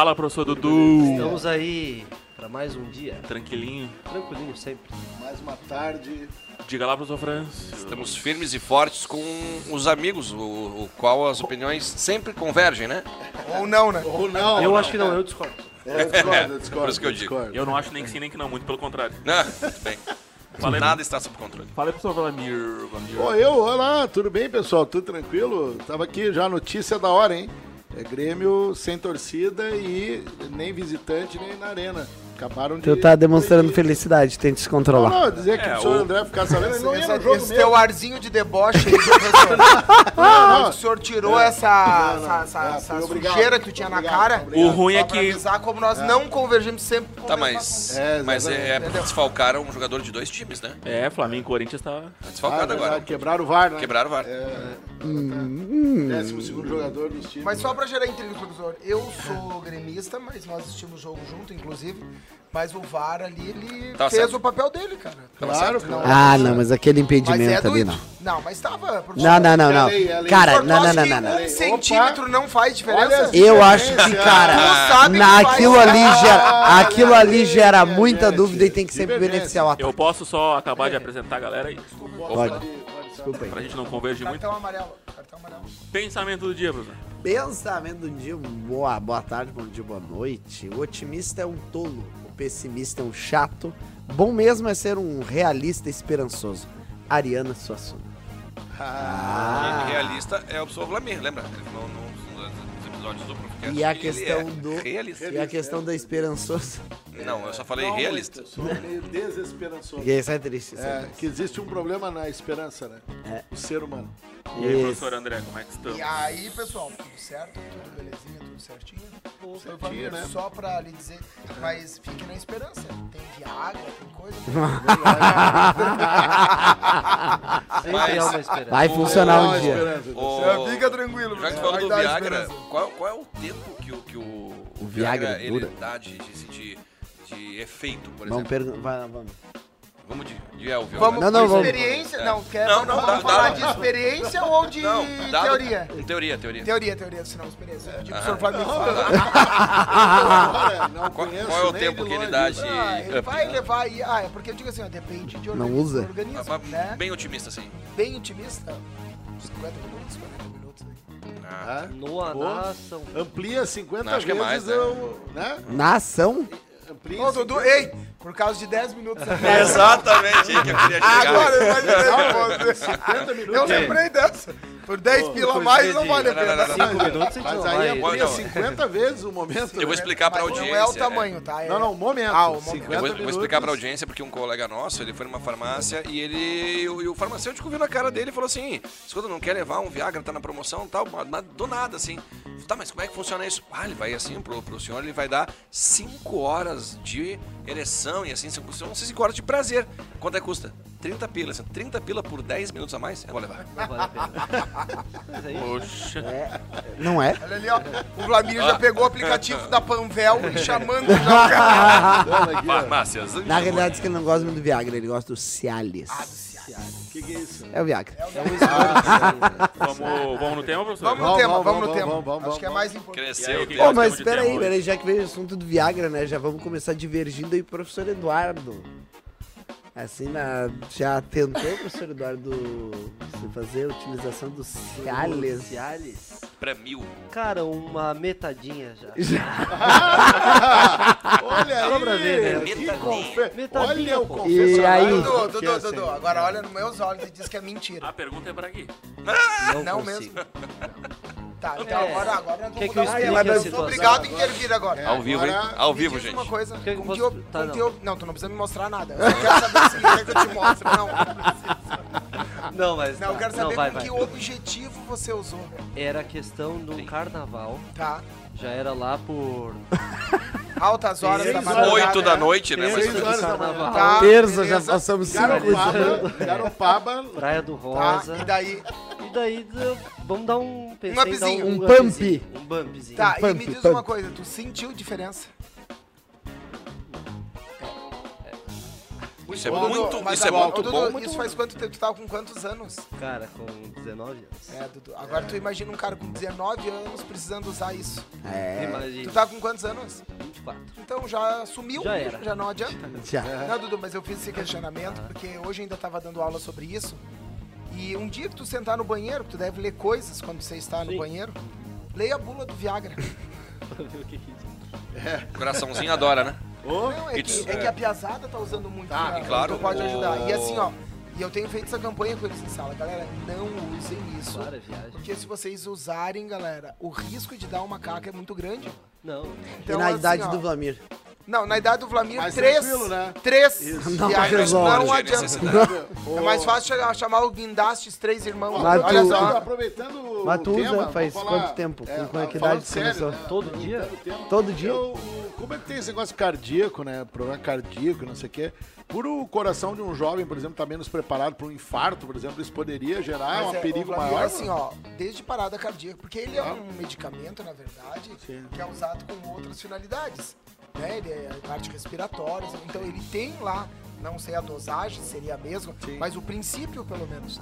Fala, professor Dudu. Estamos aí para mais um dia. Tranquilinho. Tranquilinho sempre. Mais uma tarde. Diga lá, professor Franz. Estamos firmes e fortes com os amigos, o, o qual as opiniões sempre convergem, né? Ou não, né? Ou não. Eu acho que não, eu discordo. É, eu discordo, eu discordo. Por isso que eu digo. Eu não acho nem que sim, nem que não, muito pelo contrário. Não, tudo bem. Fala aí, Nada está sob controle. fala aí, professor Vladimir. Vladimir. Eu, olá, tudo bem, pessoal? Tudo tranquilo? Tava aqui já a notícia da hora, hein? É Grêmio sem torcida e nem visitante, nem na arena. Acabaram de... Tu tá demonstrando de... felicidade, tente se Não, controlar. não, dizer que É, o senhor o- André ficar sabendo, ele não ia Esse, no jogo esse mesmo. teu arzinho de deboche aí, professor. Não, o senhor tirou essa, Não, não. essa, essa, É, essa obrigado, sujeira que tu tinha na obrigado, cara. obrigado. O ruim é que. avisar como nós não convergimos sempre com Tá, mas, É, mas é, exatamente. porque desfalcaram um jogador de dois times, né? É, Flamengo e Corinthians tá. Tá Ah, desfalcado verdade, agora. Quebraram o VAR, né? Quebraram o VAR. Décimo segundo jogador dos times. Mas só pra gerar intriga, professor, eu sou gremista, mas nós assistimos o jogo junto, inclusive. Mas o VAR ali, ele Tá fez certo. o papel dele, cara. Tava Claro, certo. Ah, não, mas aquele Mas é impedimento ali doido. não. Não, mas tava. Não, não, não, É não. lei, é lei. Cara, não, não, não, que não, não. Um centímetro não faz diferença? Olha, Eu acho que, cara, Tu sabe que naquilo faz. ali gera, Ah, aquilo ali gera muita dúvida e tem que sempre divergência. beneficiar o Eu ataque. posso só acabar de apresentar a galera aí, Pode. Desculpa pra gente não convergir muito. Cartão amarelo. Cartão amarelo. Pensamento do dia, professor. Pensamento do dia, boa, boa tarde, bom dia, boa noite. O otimista é um tolo, pessimista é um chato. Bom mesmo é ser um realista esperançoso. Ariana Suassuna. Ah, E realista é o professor Vlamir, lembra? Ele falou nos, episódios do Profcast. E a questão é do- Realista. E a questão da esperançosa. Não, eu só falei não, realista. eu Sou meio desesperançoso. E isso é triste. Isso é É, triste. que existe um problema na esperança, né? É. O ser humano. E aí, Isso. professor André, como é que estamos? E aí, pessoal, tudo certo? Tudo belezinha, tudo certinho? Certinho, Certinho, né? Só pra lhe dizer, mas fique na esperança. Tem Viagra, tem coisa. Sempre há uma esperança. Vai funcionar um dia. O- Fica tranquilo, Já que tu vai falou do Viagra, qual, qual é o tempo que o, que o, o Viagra ele dura? dá de, de, de, de efeito, por Vamos exemplo? Vamos. Vamos de, de Elvio. Vamos Não, não, não, vamos. experiência? É. Não, quer, Não, não, vamos dá- falar dá- de experiência ou de Não, dado- teoria? Teoria, teoria. Teoria, teoria, senão experiência. Pedir pro Aham. senhor Flamengo falar. Olha, não Qual, conheço qual é o tempo de que ele dá de Ah, ele vai levar aí. Ah, é porque eu digo assim, ó, depende de Não organismo. usa? organismo Mas né? Bem otimista, assim. Bem otimista. Uns 50 minutos, 40 minutos aí. Ah, Ah, No Boa. nação. Amplia 50 Não, acho que é vezes mais, né? eu, né? Na Amplia Ô, Dudu, 50 ei, por causa de 10 minutos. Exatamente, aí que eu queria chegar. Agora eu imaginei. 50 minutos. Eu lembrei dessa. Por 10 pila a mais não vale a Não, não, não, pena. Mas aí vai. amplia Não. 50 vezes o momento. Eu vou né? explicar pra audiência. não é o tamanho, tá? É- Não, não, o momento. Ah, o momento. 50 Eu vou, vou explicar pra audiência, porque um colega nosso, ele foi numa farmácia e ele. E o, farmacêutico viu na cara dele e falou assim: escuta, não quer levar um Viagra, tá na promoção e tal, do nada, assim. Tá, mas como é que funciona isso? Ah, ele vai assim, pro, pro senhor, ele vai dar 5 horas de ereção e assim, são 5 horas de prazer. Quanto é que custa? 30 pila, assim, 30 pila por 10 minutos a mais? Eu vou levar. Não vale a pena. Mas é isso. Poxa. Não é? Olha ali, ó. O Vlamir já pegou o aplicativo da Panvel e chamando já o cara. Farmácias. Na realidade, diz que ele não gosta muito do Viagra, ele gosta do Cialis. O que, que é isso? É o Viagra. É um esforço. Vamos, vamos no tema, professor? Vamos no Vamos, tema, vamos, vamos no tema. vamos, vamos, Acho que é mais importante. Cresceu. aí, Pô, Nós mas aí, hoje. peraí, já que veio o assunto do Viagra, né? Já vamos começar divergindo aí pro professor Eduardo. Assim, na, já tentou, professor Eduardo, fazer a utilização do Cialis? Cialis. Pra mil. Cara, uma metadinha já. Olha aí. Só pra ver, né? Metadinha. confe- Metadinha, Olha o confessionário. E aí? Dudu, Dudu. Dudu, agora olha nos meus olhos e diz que é mentira. A pergunta é pra aqui. Não, Não consigo. Tá, então É. agora, agora nós vamos que eu mudar o explique tema. a Eu sou obrigado a intervir agora. Ao vivo, hein? Ao vivo, gente. uma coisa. Que com eu que eu- posso- tá, com não. que eu- Não, tu não precisa me mostrar nada. Eu quero saber se quer que eu te mostre. Não, não mas. Não, eu tá. quero saber não, vai, com vai. que objetivo você usou. Era questão de um carnaval. Tá? Já era lá por. Altas horas Seis da madrugada. Oito da noite, né? Seis Mas- horas da manhã. Tá, Terça, já passamos cinco. Garopaba, Garopaba. Praia do Tá, Rosa. e daí? E daí, vamos dar um. Pensei em dar upzinho. Um upzinho, pump. Um bumpzinho. Tá, e pump, me diz pump. uma coisa, tu sentiu diferença? Isso é Dudu, muito, mas isso é agora, muito ô, Dudu, bom. Isso faz quanto tempo? Tu tava com quantos anos? Cara, com 19 anos. É, Dudu. Agora tu imagina um cara com 19 anos precisando usar isso. É, Imagina. Tu tá com quantos anos? 24. Então já sumiu, Já era. já não adianta. já. Não, Dudu, mas eu fiz esse questionamento porque hoje ainda tava dando aula sobre isso. E um dia que tu sentar no banheiro, tu deve ler coisas quando você está no Sim. banheiro, leia a bula do Viagra. Ver o Coraçãozinho adora, né? Ô, Não, é que, é que a piazada tá usando muito. Tá, pra- e claro, então pode ajudar. E assim, ó, e eu tenho feito essa campanha com eles em sala. Galera, não usem isso. Claro. Porque se vocês usarem, galera, o risco de dar uma caca é muito grande. Não, E na assim, idade ó, do Vlamir. Não, na idade do Vlamir, Mais três. tranquilo, né? Três Isso. Não viagens resolve. não adianta. É mais fácil chegar, chamar o Guindastes Três Irmãos. Mas Olha tu- só. aproveitando o Mas tu tema, usa vamos faz falar- quanto tempo? é, Com que idade tu sério, começou? né, Todo dia? o tema. Todo dia? Eu- como é que tem esse negócio cardíaco, né? Problema cardíaco, não sei o quê. Por o coração de um jovem, por exemplo, tá menos preparado para um infarto, por exemplo, isso poderia gerar Mas um é, perigo o Vlamir, maior. assim, ó, desde parada cardíaca, porque ele é um medicamento, na verdade, Sim. que é usado com outras finalidades, né? Ele é parte respiratória, então ele tem lá, não sei a dosagem, seria a mesma, Sim. mas o princípio, pelo menos?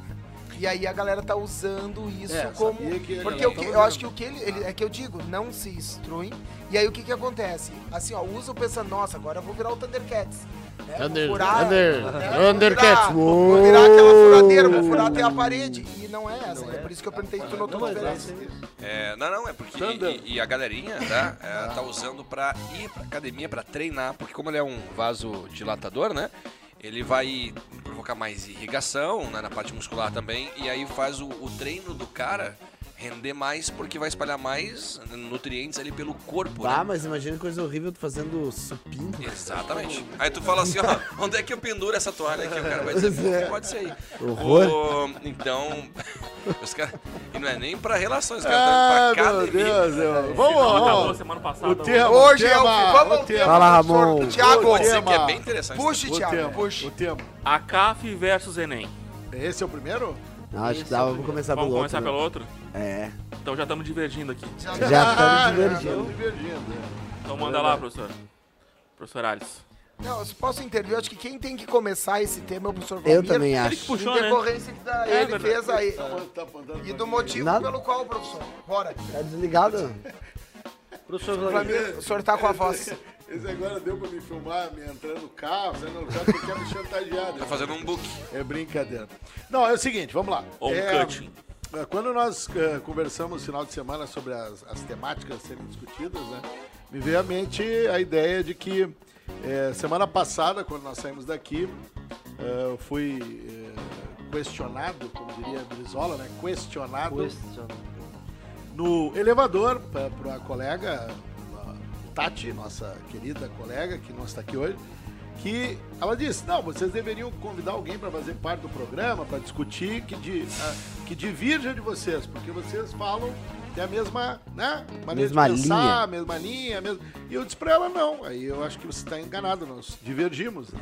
E aí a galera tá usando isso É, como. Porque galera o que, tá eu acho que o que ele, ele- É que eu digo, não se instruem. E aí o que que acontece? Assim, ó, usa pensando, nossa, agora eu vou virar o Thundercats. Né? Thunder- vou furar, Thunder- né? Thundercats. Vou virar, vou virar aquela furadeira, vou furar até a parede. E não é essa. Não é. é. por isso que eu perguntei se tu notou a diferença. é, não, não, é porque. E, e a galerinha, tá? É, tá usando pra ir pra academia, pra treinar, porque como ele é um vasodilatador, né? Ele vai provocar mais irrigação né, na parte muscular também, e aí faz o, o treino do cara render mais, porque vai espalhar mais nutrientes ali pelo corpo. Bah, né? mas imagina que coisa horrível tu fazendo supino. Exatamente. Aí tu fala assim, ó, onde é que eu penduro essa toalha aqui? O cara vai dizer, é. "Pô, pode ser aí. Horror. Ô, então, os caras. E não é nem pra relações, os caras Ah, estão indo pra meu. Deus, eu- Não vamos, vamos. semana passada. O tema, Hoje o é o tema, vamos ao o tema. Fala, Ramon. Ser que é bem interessante. puxe, O Thiago, tema, puxe. o tema. A CAF versus Enem. Esse é o primeiro? Não, acho que dava pra começar Vamos pelo começar outro. pelo outro? É. Então já estamos divergindo aqui. Já estamos divergindo. estamos divergindo. Então manda lá, professor. Professor Alice. Não, se posso intervir, eu acho que quem tem que começar esse tema é o professor Eu Valmir. também Ele que acho. puxou, Em né? decorrência que da- É ele verdade. fez aí. Tá apontando E do motivo Nada. pelo qual, professor? Bora. Tá desligado? Professor. Vlamir, o senhor tá com a voz. Esse agora deu pra me filmar, me entrando no carro, você não sabe que quer me chantagear. né? Tá fazendo um book. É brincadeira. Não, é o seguinte, vamos lá. Ou um é, cutting. é, Quando nós é, conversamos no final de semana sobre as, as temáticas a serem discutidas, né, me veio à mente a ideia de que é, semana passada, quando nós saímos daqui, é, eu fui é, questionado, como diria Brizola, né? Questionado Question. no elevador para a colega a Tati, nossa querida colega que não está aqui hoje, que ela disse: não, vocês deveriam convidar alguém para fazer parte do programa, para discutir que, ah, que divirja de vocês, porque vocês falam tem a mesma, né? Maneira Mesma de pensar, linha. mesma linha, mesmo. E eu disse para ela: não. Aí eu acho que você está enganado, nós divergimos, né?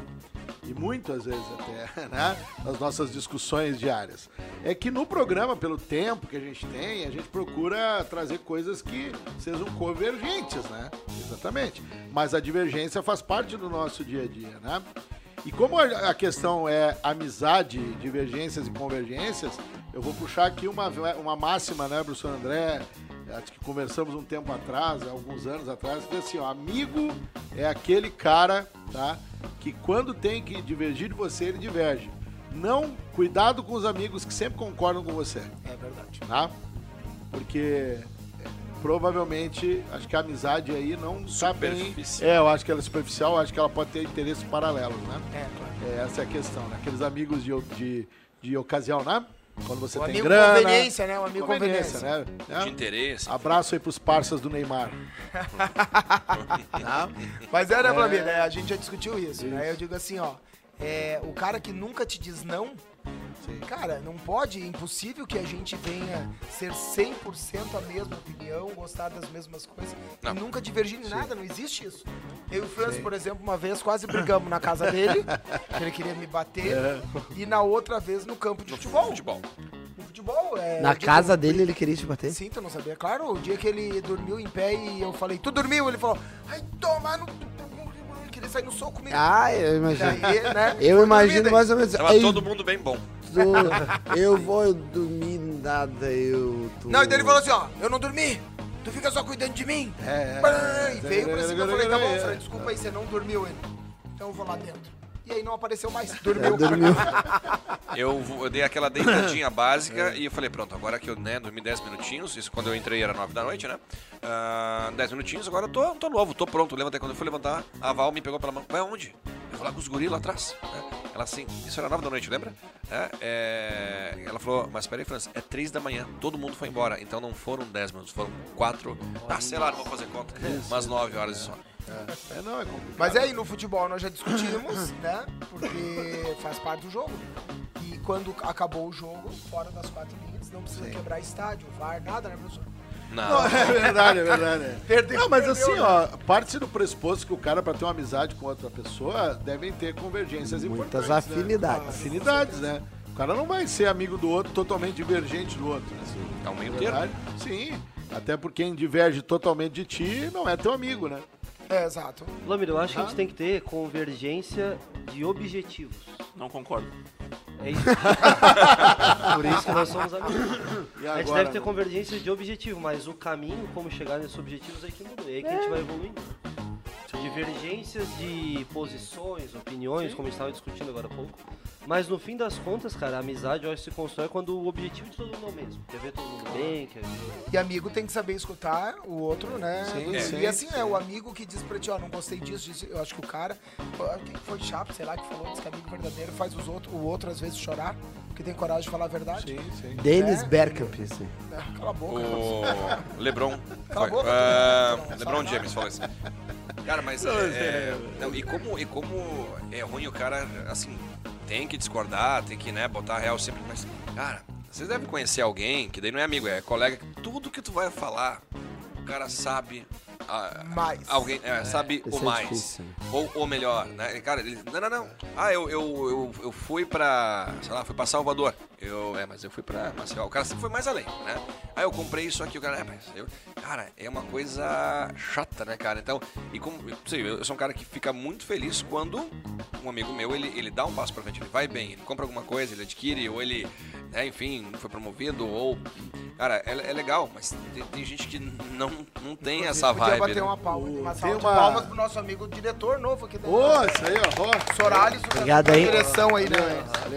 e muitas vezes até, né, nas nossas discussões diárias. É que no programa, pelo tempo que a gente tem, a gente procura trazer coisas que sejam convergentes, né? Exatamente. Mas a divergência faz parte do nosso dia a dia, né? E como a questão é amizade, divergências e convergências, eu vou puxar aqui uma, uma máxima, né, professor André? Acho que conversamos um tempo atrás, alguns anos atrás, que assim, ó, amigo é aquele cara, tá? Que quando tem que divergir de você, ele diverge. Não, cuidado com os amigos que sempre concordam com você, É verdade. tá? Porque é, provavelmente acho que a amizade aí não tá bem. Superficial. É, eu acho que ela é superficial, acho que ela pode ter interesses paralelos, né? É, claro. É, essa é a questão, né? Aqueles amigos de, de, de ocasião, né? Quando você O tem amigo grana. conveniência, né? O amigo conveniência. né? De Né? interesse. Abraço aí pros parceiros do Neymar. Tá? Mas é, né, É. Né? A gente já discutiu isso, né? Eu digo assim, ó. É, o cara que nunca te diz não, cara, não pode, é impossível que a gente venha ser 100% a mesma opinião, gostar das mesmas coisas Não. e nunca divergir em nada, não existe isso. Eu e o Franz, por exemplo, uma vez quase brigamos na casa dele, que ele queria me bater, É. e na outra vez no campo de futebol. Futebol. No futebol, é, Na casa que- dele ele queria te bater? Sim, tu não sabia. Claro, o dia que ele dormiu em pé e eu falei, tu dormiu? Ele falou, ai, toma no... Ele sair no soco comigo. Ah, eu imagino. Daí, né? Eu imagino mais ou menos. Tava Ei, todo mundo bem bom. tu- eu vou dormir, nada, eu. Tu... Não, e daí ele falou assim, ó, eu não dormi. Tu fica só cuidando de mim. É, é, Pã, é. e veio pra cima, eu falei, tá bom, É. Fred, desculpa aí, você não dormiu ele. Então eu vou lá dentro. E aí não apareceu mais, dormiu. Dormiu. Eu, eu dei aquela deitadinha básica e eu falei, pronto, agora que eu né, dormi 10 minutinhos, isso quando eu entrei era 9 da noite, né? Ah, 10 minutinhos, agora eu tô, tô novo, tô pronto. Levantei quando eu fui levantar, a Val me pegou pela mão. Vai aonde? Eu vou lá com os guris lá atrás. né? Ela assim, isso era 9 da noite, lembra? É, é, ela falou, mas peraí, França, é 3 da manhã, todo mundo foi embora. Então não foram 10 minutos, foram 4. Ah, sei lá, não vou fazer conta. Umas 9 horas de sono. É, não, é complicado. Mas aí, no futebol nós já discutimos, né? Porque faz parte do jogo. E quando acabou o jogo, fora das quatro linhas, não precisa quebrar estádio, VAR, nada, né, professor? Não. Não, é verdade, é verdade. é. Perdeu, Não, mas perdeu, assim, né? ó, parte-se do pressuposto que o cara, pra ter uma amizade com outra pessoa, devem ter convergências Muitas importantes. né? afinidades. Afinidades, né? O cara não vai ser amigo do outro totalmente divergente do outro. Né? É um meio termo. Sim. Até porque quem diverge totalmente de ti não é teu amigo, né? É, exato. Lamir, eu acho que a gente tem que ter convergência de objetivos. Não concordo. É isso. Por isso que nós somos amigos. E A gente agora, deve ter né? convergência de objetivo, mas o caminho, como chegar nesses objetivos, é que muda. É aí que a gente vai evoluindo. Divergências de posições, opiniões, como a gente estava discutindo agora há pouco. Mas no fim das contas, cara, a amizade eu acho que se constrói quando o objetivo de todo mundo é o mesmo. Quer ver todo mundo bem, quer ver. E amigo tem que saber escutar o outro, né? Sim, e sim, assim, sim. né? O amigo que diz pra ti, ó, não gostei disso, disso, eu acho que o cara. Quem foi chato, sei lá, que falou, diz que amigo verdadeiro faz os outros, o outro às vezes chorar, porque tem coragem de falar a verdade. Sim, sim. Denis É. Bergkamp, assim. É, Cala a boca. O LeBron. Cala a boca, não LeBron James falou isso. Cara, mas é, é, não, e como e como é ruim o cara assim tem que discordar, tem que né botar a real sempre, mas cara, vocês devem conhecer alguém que daí não é amigo, é colega. Tudo que tu vai falar, o cara sabe ah, Mais. Alguém é, sabe Isso o é mais. difícil. Ou, ou melhor, né? Cara, ele, não, não, não. Ah, eu, eu, eu, eu fui pra, sei lá, fui pra Salvador. Eu, é, mas eu fui pra Maceió. O cara sempre foi mais além, né? Ah, eu comprei isso aqui. O cara, é, mas eu... Cara, é uma coisa chata, né, cara? Então, e como, não sei, eu sou um cara que fica muito feliz quando um amigo meu, ele, ele dá um passo pra frente, ele vai bem, ele compra alguma coisa, ele adquire, ou ele, né, enfim, foi promovido, ou... Cara, é, é legal, mas tem, tem gente que não, não tem essa vibe, bater né? uma palma, uma Tem uma- palmas pro nosso amigo diretor novo aqui da Ô, isso aí, ó. ó. Sorales, Obrigado aí. direção aí, né?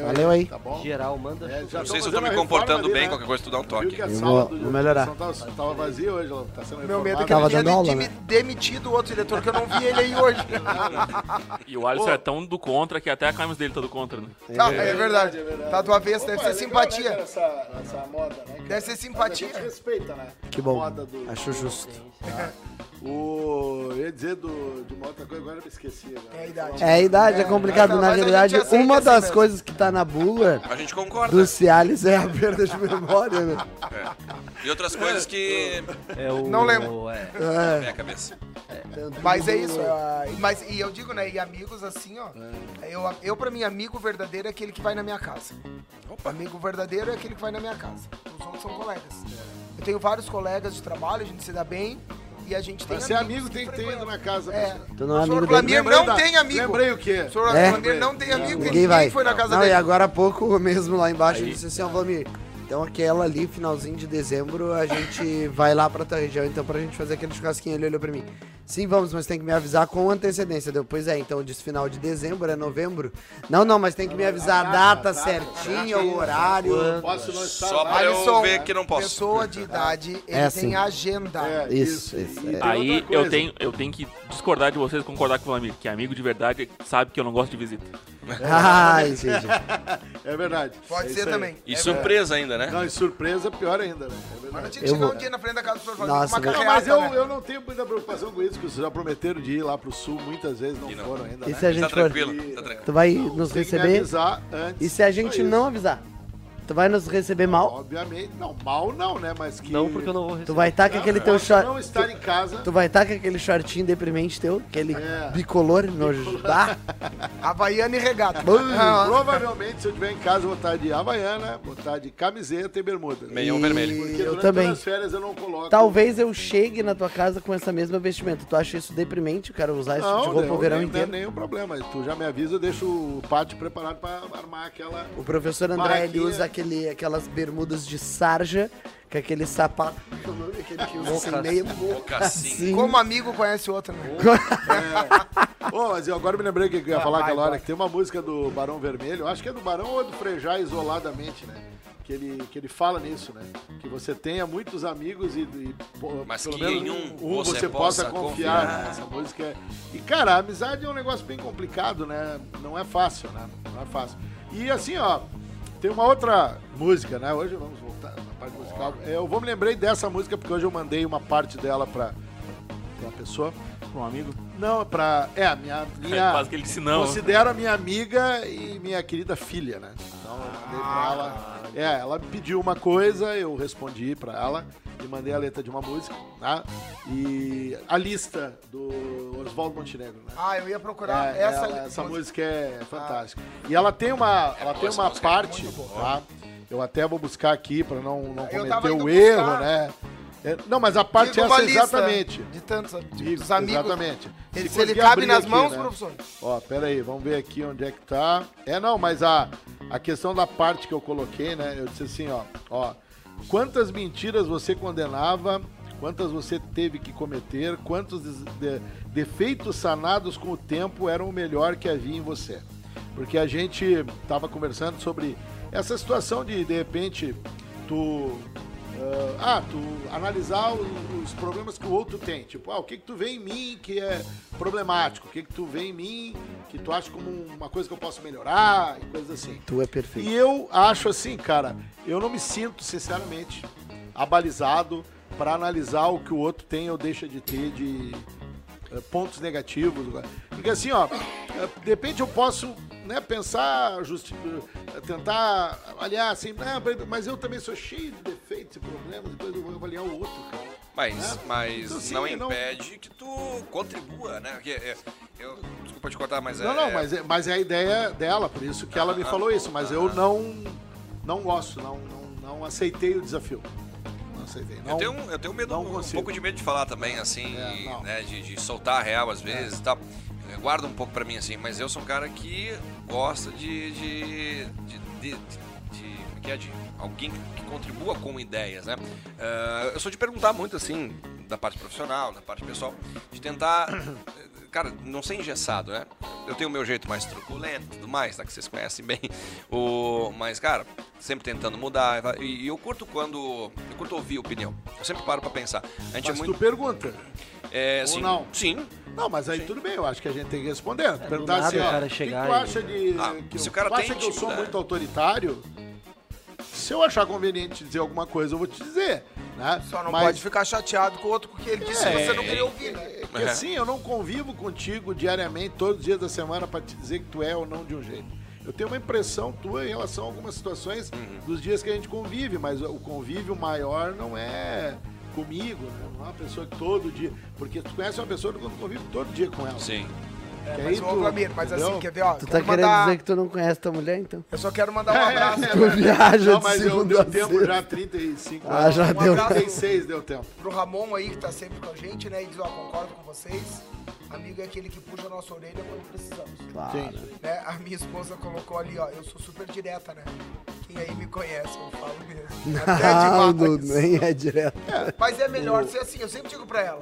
Valeu aí. Tá bom? Geral, manda. É, já Não sei se eu tô me comportando ali, bem, né? qualquer coisa tu dá um toque. Eu vou- vou melhorar. Tava, tava vazia hoje, ela tá sendo Meu medo é que Tava dando aula, né? demitido o outro diretor, que eu não vi ele aí hoje. E o Alisson é tão do contra que até a camisa dele tá do contra, né? Tá, é verdade. é verdade. Tá do avesso, deve Opa, ser é legal, né, simpatia. cara, essa, essa moda, né? Deve ser simpatia. Mas a gente respeita, né? Que bom. Moda do, Acho justo. O... Eu ia dizer do, de uma outra coisa, agora eu me esqueci. Agora. É a idade. É a idade, é, É, complicado. mas Na realidade, uma das mesmo. coisas que tá na bula A gente concorda. do Cialis é a perda de memória, né? E outras coisas que. É o, Não lembro. É. É. É a cabeça. Mas é isso. é, mas, e eu digo, né? E amigos assim, ó. Eu, eu, pra mim, amigo verdadeiro é aquele que vai na minha casa. Opa. Amigo verdadeiro é aquele que vai na minha casa. Os outros são colegas. Eu tenho vários colegas de trabalho, a gente se dá bem. E a gente tem Pra ser amigos amigo tem que ter ido na casa. É. Tu não é O senhor amigo Lembrei não da- tem amigo. Lembrei o quê? O senhor É. Vlamir não tem amigo, Ninguém vai. foi na casa Não, dele. e agora há pouco mesmo lá embaixo ele disse assim, ó, Vlamir, então aquela ali, finalzinho de dezembro, a gente vai lá pra tua região, então pra gente fazer aquele churrasquinho, ele olhou pra mim. Sim, vamos, mas tem que me avisar com antecedência. Depois é, então disse final de dezembro, é novembro. Não, não, mas tem que me avisar a data certinha, o horário. Posso Só pra eu ver que não posso. Pessoa de idade, ele É tem assim. agenda. É, Isso, isso, E é. tem Aí eu tenho, eu tenho que discordar de vocês concordar com o Vlamir, que amigo de verdade sabe que eu não gosto de visita. Ah, entendi. É verdade. Pode É ser também. E É surpresa ainda, né? Não, e surpresa pior ainda, né? É Mas não tinha que Eu chegar vou- um dia na frente da casa do senhor Nossa, Não, mas eu, né? eu não tenho muita preocupação com isso, que vocês já prometeram de ir lá pro sul muitas vezes, não, não. foram ainda, E né? se a Tá gente for... tranquilo, tá tranquilo. Tu vai nos que me receber... avisar antes. E se a gente não avisar? Tu vai nos receber mal? Obviamente, não, mal não, né? Mas que... Não, porque eu não vou receber. Tu vai estar com aquele teu Posso short... não estar em casa. Tu vai estar com aquele shortinho deprimente teu, aquele É. bicolor nojo. Ah, Havaiana e regata. Ah, Provavelmente, se eu estiver em casa, eu vou estar de havaiana, vou estar de camiseta e bermuda. Meião E vermelho. Porque eu durante também. as férias eu não coloco. Talvez eu chegue na tua casa com essa mesma vestimenta. Tu acha isso deprimente? Eu quero usar esse tipo de roupa não, o verão nem, inteiro. Não é nenhum problema. Tu já me avisa, eu deixo o pátio preparado pra armar aquela. O professor André, ele usa aquele, aquelas bermudas de sarja, com aquele sapato. Como é o nome? Aquele que usa assim, meio Mocassim. Como amigo conhece o outro, né? Ô, mas eu agora me lembrei que eu ia falar vai, aquela hora vai. que tem uma música do Barão Vermelho, acho que é do Barão ou é do Frejá isoladamente, né? Que ele, que ele fala nisso, né? Que você tenha muitos amigos e, e, Mas pelo que menos em um você, você possa possa confiar. confiar. né? Essa música é... E, cara, a amizade é um negócio bem complicado, né? Não é fácil, né? Não é fácil. E assim, ó, tem uma outra música, né? Hoje vamos voltar na parte musical. É, Eu vou me lembrei dessa música porque hoje eu mandei uma parte dela pra, pra uma pessoa. Pra um amigo. Não, pra. É, a minha. minha Quase que ele disse não. Considero a minha amiga e minha querida filha, né? Então eu mandei pra ela. É, ela pediu uma coisa, eu respondi pra ela e mandei a letra de uma música, tá? E a lista do Oswaldo Montenegro, né? Ah, eu ia procurar É, essa. ela- essa música é fantástica. E ela tem uma, ela tem uma música, parte, tá? Eu até vou buscar aqui pra não, não cometer o erro, buscar. né? É, não, mas a parte uma essa exatamente. De tantos de- dos amigos. Exatamente. Ele- Se se ele cabe nas aqui, mãos, né? professor. Ó, pera aí, vamos ver aqui onde é que tá. É, não, mas a, a questão da parte que eu coloquei, né? Eu disse assim, ó, ó. Quantas mentiras você condenava, quantas você teve que cometer, quantos de- defeitos sanados com o tempo eram o melhor que havia em você. Porque a gente tava conversando sobre essa situação de, de repente, tu ah, ah, tu analisar os, os problemas que o outro tem. Tipo, ah, o que que tu vê em mim que é problemático? O que que tu vê em mim que tu acha como uma coisa que eu posso melhorar e coisas assim. Tu é perfeito. E eu acho assim, cara, eu não me sinto, sinceramente, abalizado para analisar o que o outro tem ou deixa de ter de eh, pontos negativos. Porque assim, ó, eh, de repente eu posso né, pensar, justi eh, tentar avaliar assim, "Ah, mas eu também sou cheio de defeitos e problemas, depois eu vou avaliar o outro, cara. Mas, É. mas Então, assim, não não- impede que tu contribua, né? Porque, é, eu, desculpa te cortar, mas Não, é... não, mas é, mas é a ideia dela, por isso que ela me falou isso, mas eu não não gosto, não, não, não aceitei o desafio. Não. Não, Eu tenho, eu tenho medo, não um pouco de medo de falar também, assim, É, não. né? De, de soltar a real às vezes e tal. Eu guardo um pouco pra mim, assim, mas eu sou um cara que gosta de. de. de. Como é que é? De alguém que contribua com ideias, né? Ah, eu sou de perguntar muito, assim, da parte profissional, da parte pessoal, de tentar. Cara, não ser engessado, né? Eu tenho o meu jeito mais truculento e tudo mais, tá? Que vocês conhecem bem. O... Mas, cara, sempre tentando mudar. E eu curto quando. Eu curto ouvir opinião. Eu sempre paro pra pensar. A gente mas é muito. tu pergunta. É, ou sim, não? Sim. Não, mas aí tudo bem, eu acho que a gente tem que responder. Perguntar nada assim, o ó, cara o que, chegar que tu e- acha de. Ah, que se eu, o cara tu tem acha que eu sou muito autoritário? Se eu achar conveniente dizer alguma coisa, eu vou te dizer. Né? Só não Mas- pode ficar chateado com o outro porque ele disse que É, você não queria ouvir, né? É que assim, eu não convivo contigo diariamente, todos os dias da semana, pra te dizer que tu é ou não de um jeito. Eu tenho uma impressão tua em relação a algumas situações Uhum. dos dias que a gente convive, mas o convívio maior não é comigo, né? Não é uma pessoa que todo dia. Porque tu conhece uma pessoa que convive todo dia com ela. Sim. Que Mas, aí ô, tu- Vlamir, mas assim, quer ver, ó? Tu tá querendo mandar- dizer que tu não conhece tua mulher, então? Eu só quero mandar um abraço Tu viaja Não, de mas eu segunda deu a tempo sexta. já, 35 Ah, anos. já Um deu. abraço. 36 deu tempo. pro Ramon aí, que tá sempre com a gente, né? E diz, ó, concordo com vocês. Amigo é aquele que puxa a nossa orelha quando precisamos. Claro. Sim. Né? A minha esposa colocou ali, ó, eu sou super direta, né? Quem aí me conhece, eu falo mesmo. Até Não, demais. Dudu, nem é direto. Mas é melhor ser assim, eu sempre digo pra ela.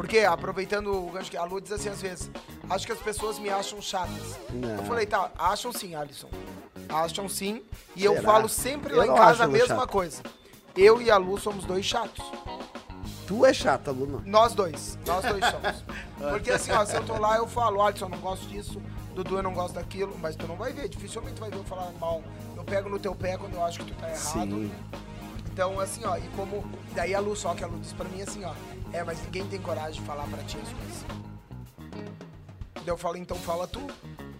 Porque, aproveitando o gancho que a Lu diz assim às vezes, acho que as pessoas me acham chatas. Não. Eu falei, tá, acham sim, Alisson. Acham sim. E eu Será? falo sempre Eu lá em casa a mesma chata. coisa. Eu e a Lu somos dois chatos. Tu é chata, Luna. Nós dois. Nós dois somos. Porque assim, ó, se eu tô lá, eu falo, Alisson, eu não gosto disso, Dudu, eu não gosto daquilo, mas tu não vai ver, dificilmente vai ver eu falar mal. Eu pego no teu pé quando eu acho que tu tá errado. Sim. Então, assim, ó, e como. Daí a Lu, só que a Lu disse pra mim assim, ó. É, mas ninguém tem coragem de falar pra ti as coisas. Daí eu falo, então fala tu.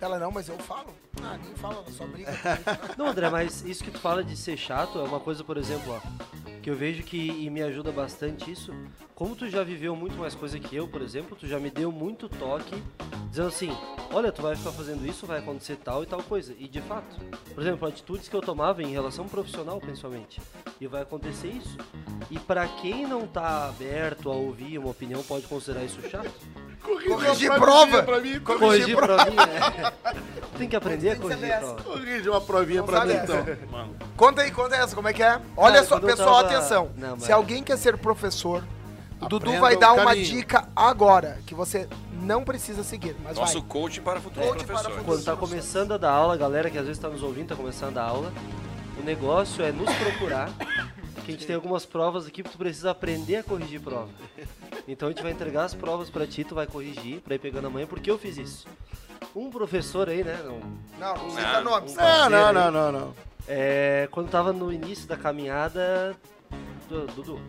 Ela, não, mas eu falo. Ah, nem fala, só briga. Não, André, mas isso que tu fala de ser chato é uma coisa, por exemplo, ó. Que eu vejo que e me ajuda bastante isso. Como tu já viveu muito mais coisa que eu, por exemplo, tu já me deu muito toque, dizendo assim, olha, tu vai ficar fazendo isso, vai acontecer tal e tal coisa. E de fato, por exemplo, atitudes que eu tomava em relação profissional, principalmente. E vai acontecer isso. E pra quem não tá aberto a ouvir uma opinião, pode considerar isso chato. Corrigir uma prova. Pra mim, Corrigir provinha. é. Tem que aprender a Tem que corrigir prova. Corrige uma provinha Não pra mim, então. Mano, Conta aí, conta essa, como é que é? Olha só, pessoal, tava- atenção. Não, mas- Se alguém quer ser professor, o Dudu vai dar uma dica agora, que você não precisa seguir, mas Nosso vai. coaching para futuros para professores. futuros. Quando tá começando a dar aula, galera que às vezes tá nos ouvindo, tá começando a dar aula, o negócio é nos procurar, que a gente tem algumas provas aqui que tu precisa aprender a corrigir prova. Então a gente vai entregar as provas pra ti, tu vai corrigir, pra ir pegando amanhã, porque eu fiz isso. Um professor aí, né, não- Não, não cita nomes. um? Não, não, não, não, não. É, quando tava no início da caminhada, Du- Dudu,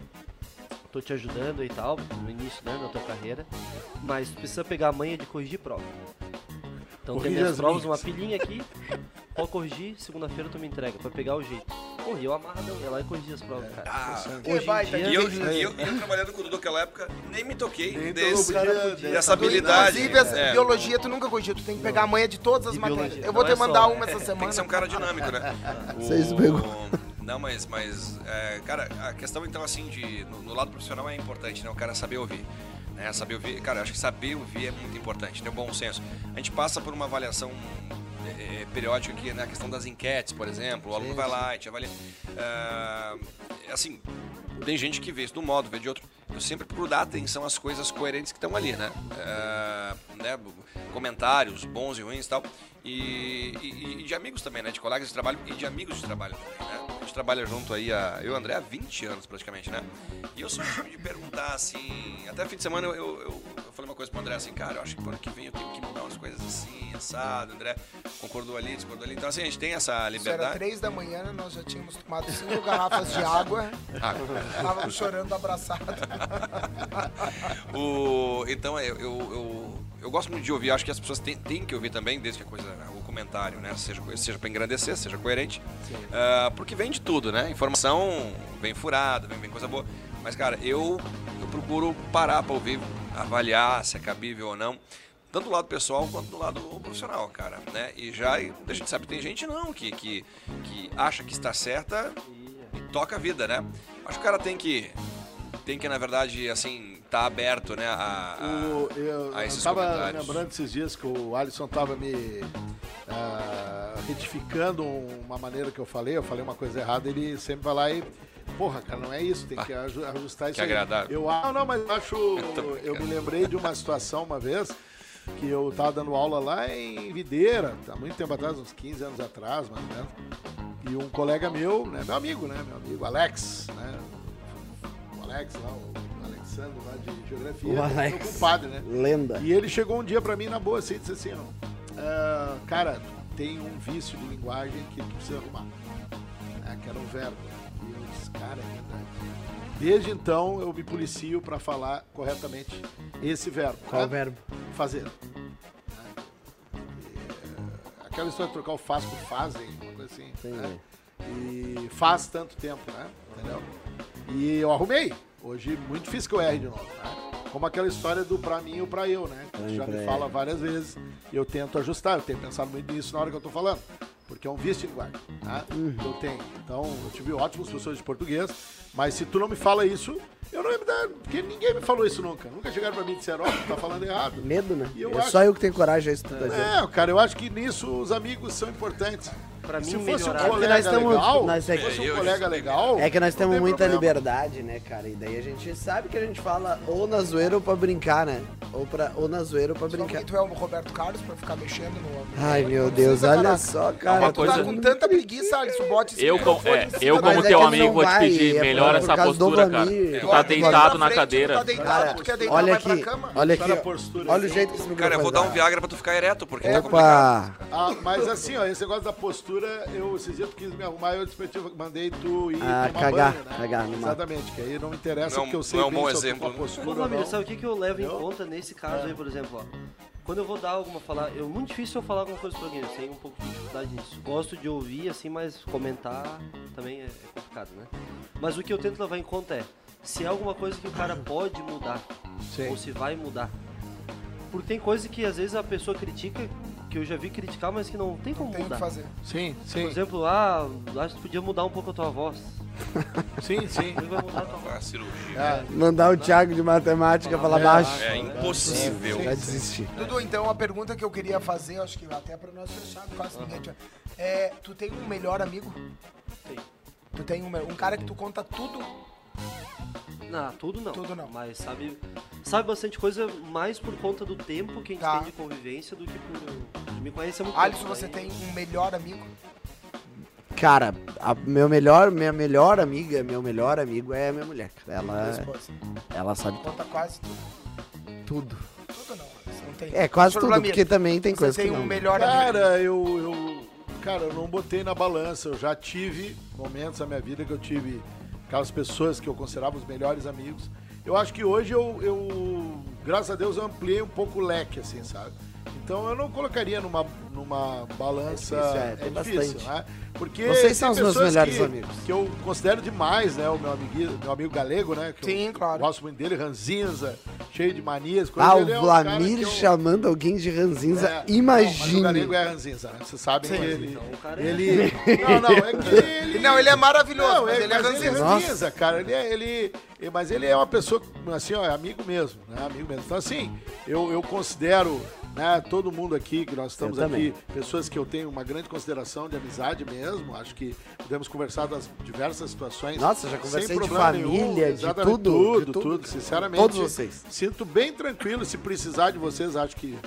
tô te ajudando e tal, no início né, da tua carreira, mas tu precisa pegar a manha de corrigir prova. Então Corrige tem minhas as provas, minhas. uma pilhinha aqui, pode corrigir, segunda-feira tu me entrega, pra pegar o jeito. Porra, e eu amarradão, ia lá e corrigia as provas, cara. Ah, Que Hoje em tá dia- e eu, e eu, eu trabalhando com o Dudu naquela época, nem me toquei Nem desse, dessa habilidade. Inclusive, essa É, biologia tu nunca corrigiu, tu tem que pegar a manha de todas as matérias. biologia, Eu vou te é só- mandar uma essa Tem semana. que ser um cara dinâmico, né? Vocês pegou. Não, mas, mas é, cara, a questão então assim de no, no lado profissional é importante, né? O cara saber ouvir. Né? Saber ouvir, cara, eu acho que saber ouvir é muito importante, ter um bom senso. A gente passa por uma avaliação é, é, periódica aqui, né? A questão das enquetes, por exemplo. O aluno vai lá e te avalia. Ah, assim, tem gente que vê isso de um modo, vê de outro. Eu sempre procuro dar atenção às coisas coerentes que estão ali, né? Ah, né? Comentários bons e ruins e tal. E, e- e de amigos também, né? De colegas de trabalho e de amigos de trabalho também, né? A gente trabalha junto aí, a, eu e o André, há 20 anos praticamente, né? E eu sou tipo de perguntar assim. Até fim de semana eu, eu, eu- eu falei uma coisa pro André assim, cara, eu acho que pro ano que vem eu tenho que mudar umas coisas assim, assado. O André concordou ali, discordou ali. Então, assim, a gente tem essa Isso era liberdade. três da manhã, né? nós já tínhamos tomado cinco garrafas de água, Ah, estávamos chorando abraçado. O, então, eu, eu, eu, gosto muito de ouvir, acho que as pessoas têm, têm que ouvir também, desde que a coisa, o comentário, né, seja, seja para engrandecer, seja coerente, Ah, porque vem de tudo, né, informação vem furada, vem, vem coisa boa, mas, cara, eu, eu procuro parar para ouvir, avaliar se é cabível ou não, tanto do lado pessoal quanto do lado profissional, cara, né, e já, a gente sabe, tem gente não, que, que, que acha que está certa e toca a vida, né, acho que o cara tem que tem que, na verdade, assim, tá aberto, né, a, a, O- eu a esses tava comentários. lembrando esses dias que o Alisson tava me ah, retificando uma maneira que eu falei, eu falei uma coisa errada, ele sempre vai lá e. Porra, cara, não é isso, tem que aju- ajustar isso que aí. agradável. Eu, ah, não, mas eu acho. Eu me lembrei de uma situação uma vez que eu tava dando aula lá em Videira, há muito tempo atrás, uns 15 anos atrás, mais ou menos. E um colega meu, né, meu amigo, né, meu amigo Alex, né, o Alex lá, o Lá de Geografia, O Alex. meu compadre, né. Lenda. E ele chegou um dia pra mim na boa assim e disse assim, ó, "Ah, cara, tem um vício de linguagem que tu precisa arrumar. É, que era um verbo. E eu disse, cara, é verdade. Desde então eu me policio pra falar corretamente esse verbo. Qual né? verbo? Fazer. Né? É, aquela história de trocar o faz por fazem, uma coisa assim. Né? E faz tanto tempo, né? Entendeu? E eu arrumei. Hoje, muito difícil que eu erre de novo, né? Como aquela história do pra mim ou pra eu, né? Que tu já me fala várias vezes e eu tento ajustar. Eu tenho pensado muito nisso na hora que eu tô falando. Porque é um vício de linguagem, né? Uhum. Eu tenho. Então, eu tive ótimos professores de português, mas se tu não me fala isso, eu não ia me dar... Porque ninguém me falou isso nunca. Nunca chegaram pra mim e disseram, ó, tu tá falando errado. Medo, né? Eu é acho- só eu que tenho coragem, é isso que tu tá. É, cara, eu acho que nisso os amigos são importantes. Pra mim, Se fosse um colega nós tamo- legal, nós é se que- fosse um colega legal... É que nós temos tem muita problema. liberdade, né, cara? E daí a gente sabe que a gente fala ou na zoeira ou pra brincar, né? Ou, pra, ou na zoeira ou pra brincar. porque tu é o Roberto Carlos pra ficar mexendo no. Ai, meu Deus, olha caraca. só, cara. uma Tu tá coisa- com tanta preguiça, Alisson, bote esse Eu, com, é, eu Mas como é teu que amigo, vou te pedir, é melhora essa postura, cara. Tu tá deitado na cadeira. Tu tá deitado, Cara, tu quer deitar, olha aqui, olha aqui, olha o jeito que esse microfone Cara, eu vou dar um. Viagra pra tu ficar ereto, porque tá complicado. Ah, mas assim, ó, esse negócio da postura, eu, esses dias tu quis me arrumar, eu mandei tu ir Ah, tomar cagar, banho, né? cagar no. Exatamente, que aí não interessa, Não porque eu sei não é um bom exemplo, né? Ô, postura Flamírio, não. sabe o que, que eu levo em conta nesse caso É. aí, por exemplo, ó? Quando eu vou dar alguma falar, é muito difícil eu falar alguma coisa pra alguém, eu tenho um pouco de dificuldade nisso. Gosto de ouvir assim, mas comentar também é, é complicado, né? Mas o que eu tento levar em conta é se é alguma coisa que o cara pode mudar ou se vai mudar. Porque tem coisa que às vezes a pessoa critica, que eu já vi criticar, mas que não tem como Tem que mudar. fazer. Sim, sim. Por exemplo, ah, acho que tu podia mudar um pouco a tua voz. Sim, sim. Ele vai mudar a tua voz. A cirurgia. É, Mandar o Thiago de matemática falar É, baixo. É impossível. Vai desistir. Dudu, então a pergunta que eu queria fazer, acho que até pra nós fechar, quase ninguém tinha- É, tu tem um melhor amigo? Tenho. Tu tem um, um cara que tu conta tudo? Não, tudo não. Tudo não. Mas sabe, sabe bastante coisa mais por conta do tempo que a gente Tá. tem de convivência do que por. de me conhecer muito Alisson, você tem um melhor amigo? Cara, a- meu melhor, minha melhor amiga, meu melhor amigo é a minha mulher. cara. Tua Ela, esposa. ela sabe Conta quase tudo. tudo. Tudo não, Alisson, não tem. É, quase Senhor tudo, Vlamir, porque também tem você coisa tem que um não. melhor amigo. Cara, eu, eu. Cara, eu não botei na balança. Eu já tive momentos na minha vida que eu tive aquelas pessoas que eu considerava os melhores amigos. Eu acho que hoje eu, eu graças a Deus, eu ampliei um pouco o leque, assim, sabe? Então eu não colocaria numa, numa balança. É difícil, é, tem bastante. né? Porque Vocês são os meus melhores que, amigos. Que eu considero demais, né? O meu amigo, meu amigo galego, né? Que Sim, eu claro. Gosto muito dele, ranzinza, cheio de manias. coisa. Ah, o Ele é um Vlamir eu- chamando alguém de ranzinza, é, mas o imagine. galego é ranzinza, né? Vocês sabem Sim, que sim, ele. Então, o cara é- Ele. Não, não, é que ele. Não, ele é maravilhoso, Não, mas ele, é mas ele é ranzinza. ranzinza, cara. Ele é. Ele, mas ele é uma pessoa, assim, ó, é amigo mesmo, né? Amigo mesmo. Então, assim, eu, eu considero. Né, todo mundo aqui, que nós estamos aqui, pessoas que eu tenho uma grande consideração de amizade mesmo. Acho que podemos conversar das diversas situações. Nossa, já sem conversei de problema família, de exatamente, tudo, Tudo, de tudo, tudo. Sinceramente. Todos vocês. Sinto bem tranquilo. Se precisar de vocês, acho que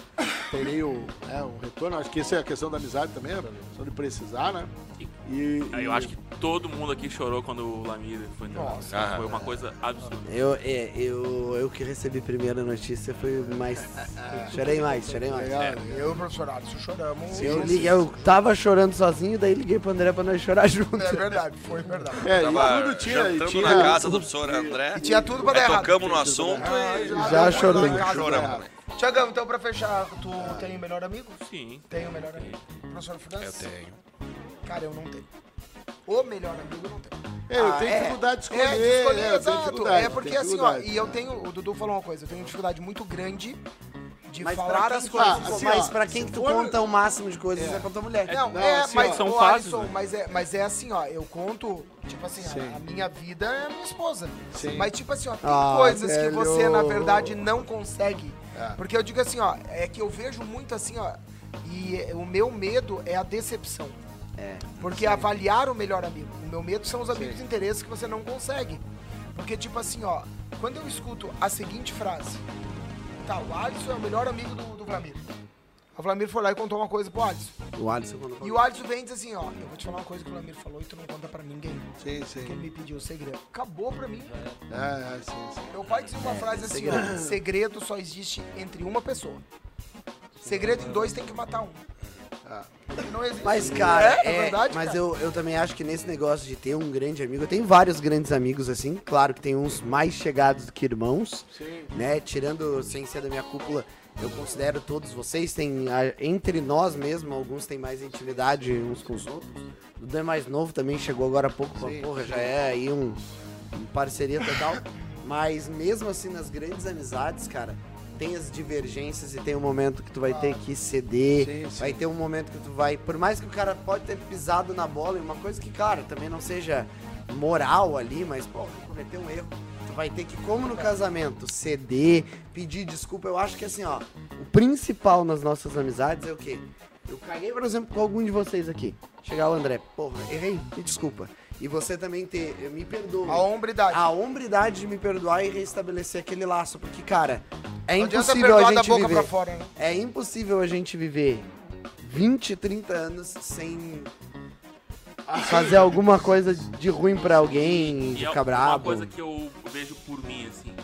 terei o, né, um retorno. Acho que essa é a questão da amizade também, a questão de precisar, né? E, Aí eu acho que todo mundo aqui chorou quando o Lamir foi embora. Nossa. Ah, Foi uma coisa absurda. Eu, é, eu, eu que recebi primeiro a notícia foi mais. Chorei mais, chorei mais. Legal, Eu e o professor Alisson choramos. Eu, liguei, eu tava chorando sozinho, daí liguei pro André pra nós chorar junto. É verdade, foi verdade. É, e Tava tudo tinha. jantando tinha na casa do professor André. E tinha tudo pra dar errado. tocamos no assunto Ah, e Já casa. choramos também. Tiagão, então pra fechar, tu tem um melhor amigo? Sim. Tem um melhor amigo. Professor Eu França? tenho. Cara, eu não tenho. O melhor amigo eu não tenho. É, eu Ah, tenho é. dificuldade de escolher. É, de escolher, é, exato. É porque assim, ó, e eu tenho, o Dudu falou uma coisa, eu tenho dificuldade muito grande de Mas falar as que- coisas. Ah, assim, mas ó, pra quem que tu for- conta o máximo de coisas é, com a mulher. Não, Não, é, assim, mas, ó, são Alisson, né? mas, é, mas é assim, ó, eu conto, tipo assim, Sim. a, a minha vida é a minha esposa. Sim. Mas, tipo assim, ó, tem Ah, coisas que velho. você, na verdade, não consegue. É. Porque eu digo assim, ó, é que eu vejo muito assim, ó, e o meu medo é a decepção. É. Porque avaliar o melhor amigo. O meu medo são os amigos de interesse que você não consegue. Porque, tipo assim, ó, quando eu escuto a seguinte frase, tá, o Alisson é o melhor amigo do, do Vlamir. O Vlamir foi lá e contou uma coisa pro Alisson. O Alisson quando E o Alisson vem e diz assim, ó, eu vou te falar uma coisa que o Vlamir falou e tu não conta pra ninguém. Sim, Porque ele sim. me pediu o segredo. Acabou pra mim. É, é, sim, sim. Meu pai dizia uma frase assim, ó, segredo só existe entre uma pessoa. Segredo em dois tem que matar um. Não existe. Mas, cara, é, é verdade, mas cara. eu, eu também acho que nesse negócio de ter um grande amigo, eu tenho vários grandes amigos, assim, claro que tem uns mais chegados do que irmãos, Sim. né? Tirando sem ser da minha cúpula, eu considero todos vocês, tem entre nós mesmo, alguns têm mais intimidade uns com os outros. O Dudu é mais novo também, chegou agora há pouco, Sim, porra, já é aí um, um parceria total. Mas mesmo assim, nas grandes amizades, cara, tem as divergências e tem um momento que tu vai ter que ceder, Sim, sim. vai ter um momento que tu vai, por mais que o cara pode ter pisado na bola, e uma coisa que, cara, também não seja moral ali, mas, pô, cometeu um erro. Tu vai ter que, como no casamento, ceder, pedir desculpa. Eu acho que assim, ó, o principal nas nossas amizades é o quê? Eu caguei, por exemplo, com algum de vocês aqui. Chegar o André, porra, errei, me desculpa. E você também ter, eu me perdoe. A hombridade. A hombridade de me perdoar e restabelecer aquele laço. Porque, cara, é não impossível a gente boca viver. fora, né? É impossível a gente viver 20, 30 anos sem fazer alguma coisa de ruim pra alguém, de E é ficar uma brabo. coisa que eu vejo por mim, assim.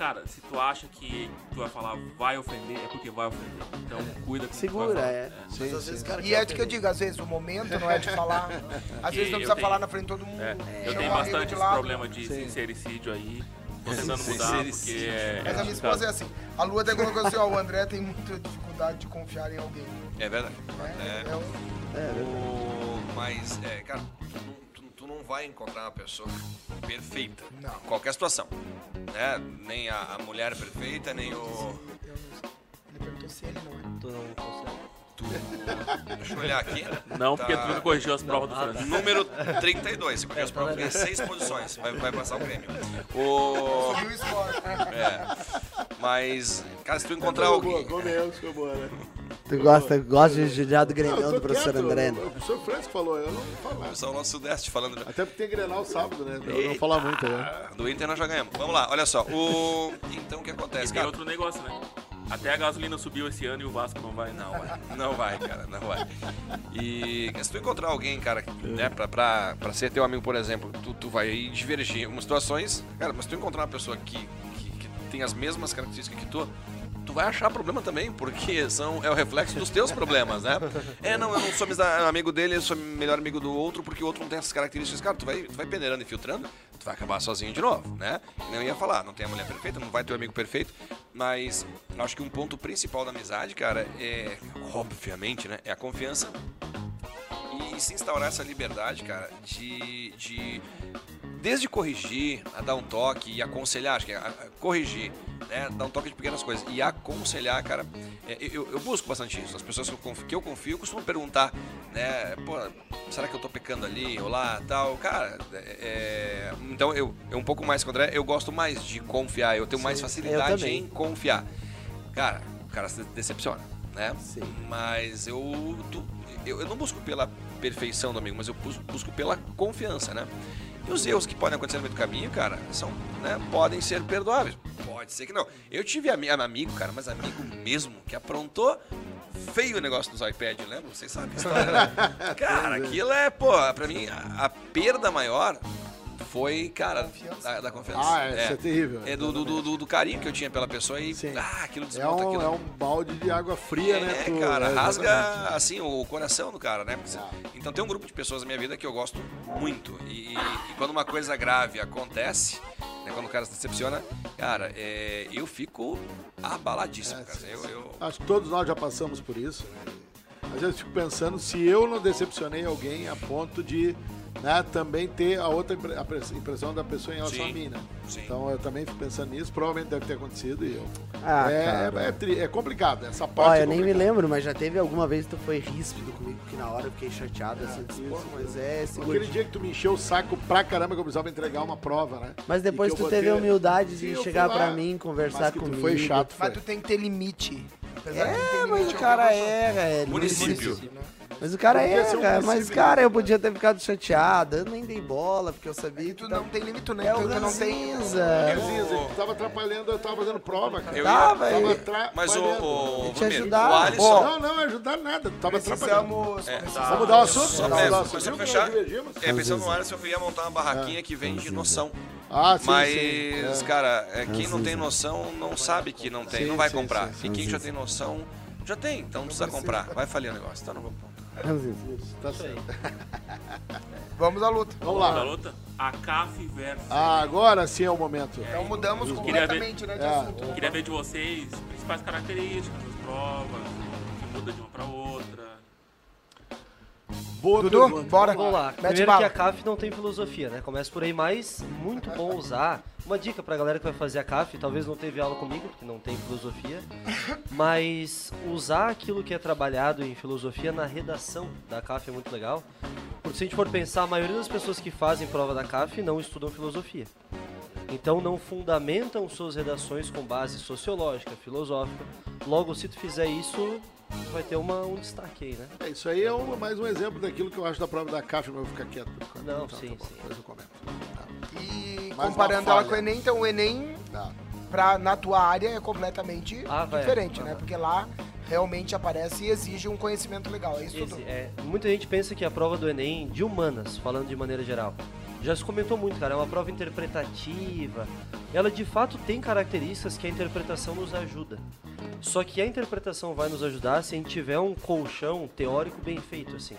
Cara, se tu acha que tu vai falar vai ofender, é porque vai ofender. Então cuida com que tu vai Segura, falar. é. Mas às vezes o cara E é de que eu digo, às vezes o momento não é de falar. Às vezes não precisa tenho- falar na frente de todo mundo. É, eu tenho bastante esse problema de Sim. sincericídio aí. Tô tentando Sim, mudar, sim, porque sim. é. Mas a minha esposa é assim. A Lu até colocou assim, ó, o André tem muita dificuldade de confiar em alguém. É verdade. É. É um- É, verdade. O- Mas, é, cara, vai encontrar uma pessoa perfeita. Não. Em qualquer situação. Né? Nem a, a mulher perfeita, nem o. eu não sei. Ele perguntou se ele não é. Tu não consegue. Tu, deixa eu olhar aqui. Não, porque Tá. tu nunca corrigiu as provas do ah, Francisco. Número 32. Você conhece tá pra ganhar seis posições. Vai, vai passar o prêmio. O. Subiu o score. É. Mas, cara, se tu encontrar Boa, alguém. boa, comeu, ficou boa, né? Tu gosta, gosta de judiar do tô do professor quieto, André, o- né? O professor Francisco falou, eu não vou falar. Pessoal nosso Sudeste falando. né? Até porque tem Grenal sábado, né? Eu não vou falar muito, né? Do Inter nós já ganhamos. Vamos lá, olha só. O... Então o que E acontece, tem cara? outro negócio, né? Até a gasolina subiu esse ano e o Vasco não vai. Não vai, não vai, cara, não vai. E se tu encontrar alguém, cara, né, pra, pra, pra ser teu amigo, por exemplo, tu, tu vai divergir em algumas situações, cara, mas se tu encontrar uma pessoa que, que, que tem as mesmas características que tu, tu vai achar problema também, porque são, é o reflexo dos teus problemas, né? É, não, eu não sou amigo dele, eu sou melhor amigo do outro, porque o outro não tem essas características. Cara, tu vai, tu vai peneirando e filtrando, tu vai acabar sozinho de novo, né? Eu ia falar, não tem a mulher perfeita, não vai ter o amigo perfeito, mas acho que um ponto principal da amizade, cara, é, obviamente, né, é a confiança e se instaurar essa liberdade, cara, de, de desde corrigir, a dar um toque e aconselhar, acho que é corrigir, né, dar um toque de pequenas coisas e aconselhar, cara, é, eu, eu busco bastante isso. As pessoas que eu confio, que eu confio costumam perguntar, né, pô, será que eu tô pecando ali ou lá, tal, cara, é, é, então eu, eu um pouco mais que o André, eu gosto mais de confiar, eu tenho mais eu facilidade em confiar. Cara, o cara se decepciona, né? Sim. Mas eu, tu- eu, eu não busco pela perfeição do amigo, mas eu busco, busco pela confiança, né? E os erros que podem acontecer no meio do caminho, cara, são, né, podem ser perdoáveis. Pode ser que não. Eu tive ami- amigo, cara, mas amigo mesmo, que aprontou feio o negócio dos iPad, lembra? Vocês sabem a história, né? Cara, aquilo é, pô, pra mim, a, a perda maior foi, cara, da, da confiança. Ah, é, isso é terrível. É do, do, do- do- carinho que eu tinha pela pessoa e, Sim. ah, aquilo É desmonta um, aquilo. é um balde de água fria, É, né? tu- cara, é, rasga assim o coração do cara, né? Ah. Então tem um grupo de pessoas na minha vida que eu gosto muito. E, e quando uma coisa grave acontece, né, quando o cara se decepciona, cara, é, eu fico abaladíssimo, É, cara. Eu, eu- Acho que todos nós já passamos por isso. Né? Às vezes eu fico pensando se eu não decepcionei alguém a ponto de né, também ter a outra impressão da pessoa em relação Sim, a mim, né? sim. Então eu também fico pensando nisso, provavelmente deve ter acontecido e eu. Ah, é, cara. é, é tri- é complicado, essa parte. Ó, é eu nem me lembro, mas já teve alguma vez que tu foi ríspido comigo, que na hora eu fiquei chateado, assim, disse, pô, mas é esse Aquele gordinho. dia que tu me encheu o saco pra caramba que eu precisava entregar uma prova, né? Mas depois tu teve a humildade de chegar lá, pra mim, Mas conversar comigo. foi chato, foi. Mas tu tem que ter limite. Apesar É, mas limite, o é cara é, é Município. né? Mas o cara Podia é, um cara. Mas, cara, né? eu podia ter ficado chateado. Eu nem dei bola, porque eu sabia E que tu tava- não tem limite, nem É o não tem. Ranzinza. Ranzinza, tu tava atrapalhando, eu tava fazendo prova, cara. Eu Tava, Tava ele- atrapalhando. Mas o, o, te ajudar. o Alisson. Não, não, ajudar nada, tava atrapalhando. É, Vamos dar o assunto? Só Vamos pra- que fechar. É, pensando no Alisson, eu ia montar uma barraquinha que vem de noção. Ah, sim, Mas, sim. É. cara, é, quem não tem noção não sabe que não tem, Sim, não vai sim, comprar. sim, sim. E quem já tem noção, já tem, então não precisa comprar. Vai falir o negócio, então não vou ponto. Ranzinza. Tá certo. Vamos à luta. Vamos Da lá. luta, a CAF versus. Ah, agora sim é o momento. Então mudamos queria ver- completamente, né, de É. assunto. Queria ver de vocês principais características das provas, que muda de uma pra outra. Boa Dudu, pergunta. bora. Vamos lá. Mete Primeiro bala. que a CAF não tem filosofia, né? Começa por aí, mas muito bom usar. Uma dica pra galera que vai fazer a CAF, talvez não teve aula comigo, porque não tem filosofia, mas usar aquilo que é trabalhado em filosofia na redação da CAF é muito legal. Porque se a gente for pensar, a maioria das pessoas que fazem prova da CAF não estudam filosofia. Então não fundamentam suas redações com base sociológica, filosófica. Logo, se tu fizer isso, vai ter uma, um destaque aí, né? É, isso aí é um- mais um exemplo daquilo que eu acho da prova da CAF, mas eu vou ficar quieto por enquanto. Não, Então, sim, tá sim. Depois eu comento. E Mais comparando ela com o Enem, então o Enem, Tá. pra, na tua área, é completamente Ah, diferente, né? Aham. Porque lá realmente aparece e exige um conhecimento legal. É isso Esse, tudo. é, muita gente pensa que a prova do Enem, de humanas, falando de maneira geral, já se comentou muito, cara, é uma prova interpretativa. Ela de fato tem características que a interpretação nos ajuda. Só que a interpretação vai nos ajudar se a gente tiver um colchão teórico bem feito, assim.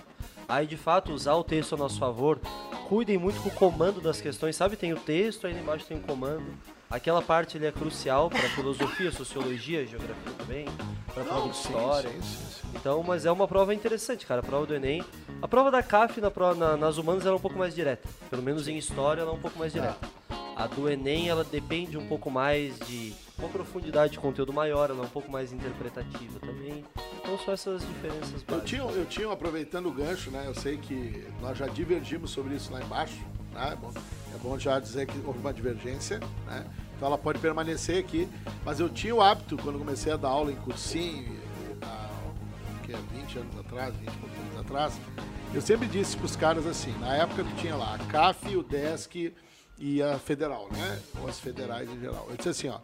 Aí de fato usar o texto a nosso favor. Cuidem muito com o comando das questões, sabe? Tem o texto, aí embaixo tem o comando. Aquela parte ele é crucial para filosofia, sociologia, geografia também, para prova de história. sim, sim, sim. Então, mas é uma prova interessante, cara. A prova do Enem. A prova da CAF na, na- nas humanas ela é um pouco mais direta. Pelo menos em história ela é um pouco mais direta. A do Enem ela depende um pouco mais de uma profundidade de conteúdo maior, ela é um pouco mais interpretativa também. Então são essas diferenças Eu tinha, eu tinha, aproveitando o gancho, né? Eu sei que nós já divergimos sobre isso lá embaixo, né? É bom, é bom já dizer que houve uma divergência, né? Então ela pode permanecer aqui. Mas eu tinha o hábito, quando comecei a dar aula em cursinho, há que é 20 anos atrás, 20 e poucos anos atrás, eu sempre disse para os caras assim, na época que tinha lá a CAF, o DESC e a federal, né? Ou as federais em geral. Eu disse assim, ó,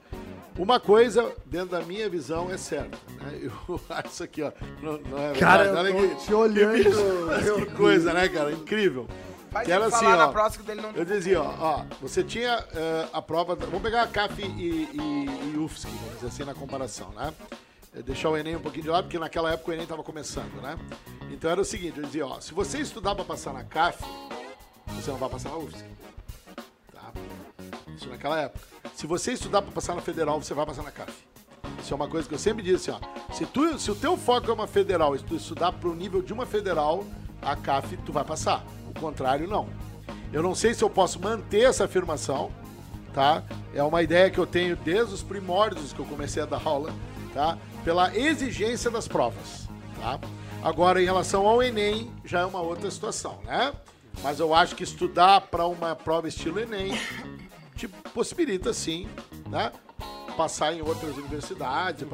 uma coisa, dentro da minha visão, é certa, né? Eu acho isso aqui, ó, não, não é Cara, verdade, eu olha tô que- te olhando, que bicho, meu que coisa, né, cara? Incrível. Faz Que era assim, ó, próxima dele não eu dizia, ó, ó, você tinha eh, a prova. da- vamos pegar a CAF e, e, e UFSC, vamos dizer assim, na comparação, né? Eh, Deixar o Enem um pouquinho de lado, porque naquela época o Enem estava começando, né? Então era o seguinte, eu dizia, ó, se você estudar para passar na CAF, você não vai passar na UFSC. Tá? Isso naquela época. Se você estudar para passar na Federal, você vai passar na CAF. Isso é uma coisa que eu sempre disse, ó. Se, tu, se o teu foco é uma federal e tu estudar pro nível de uma federal, a CAF tu vai passar. Contrário, não. Eu não sei se eu posso manter essa afirmação, tá? É uma ideia que eu tenho desde os primórdios que eu comecei a dar aula, tá? Pela exigência das provas, tá? Agora, em relação ao Enem, já é uma outra situação, né? Mas eu acho que estudar para uma prova estilo Enem te possibilita, sim, né? Passar em outras universidades,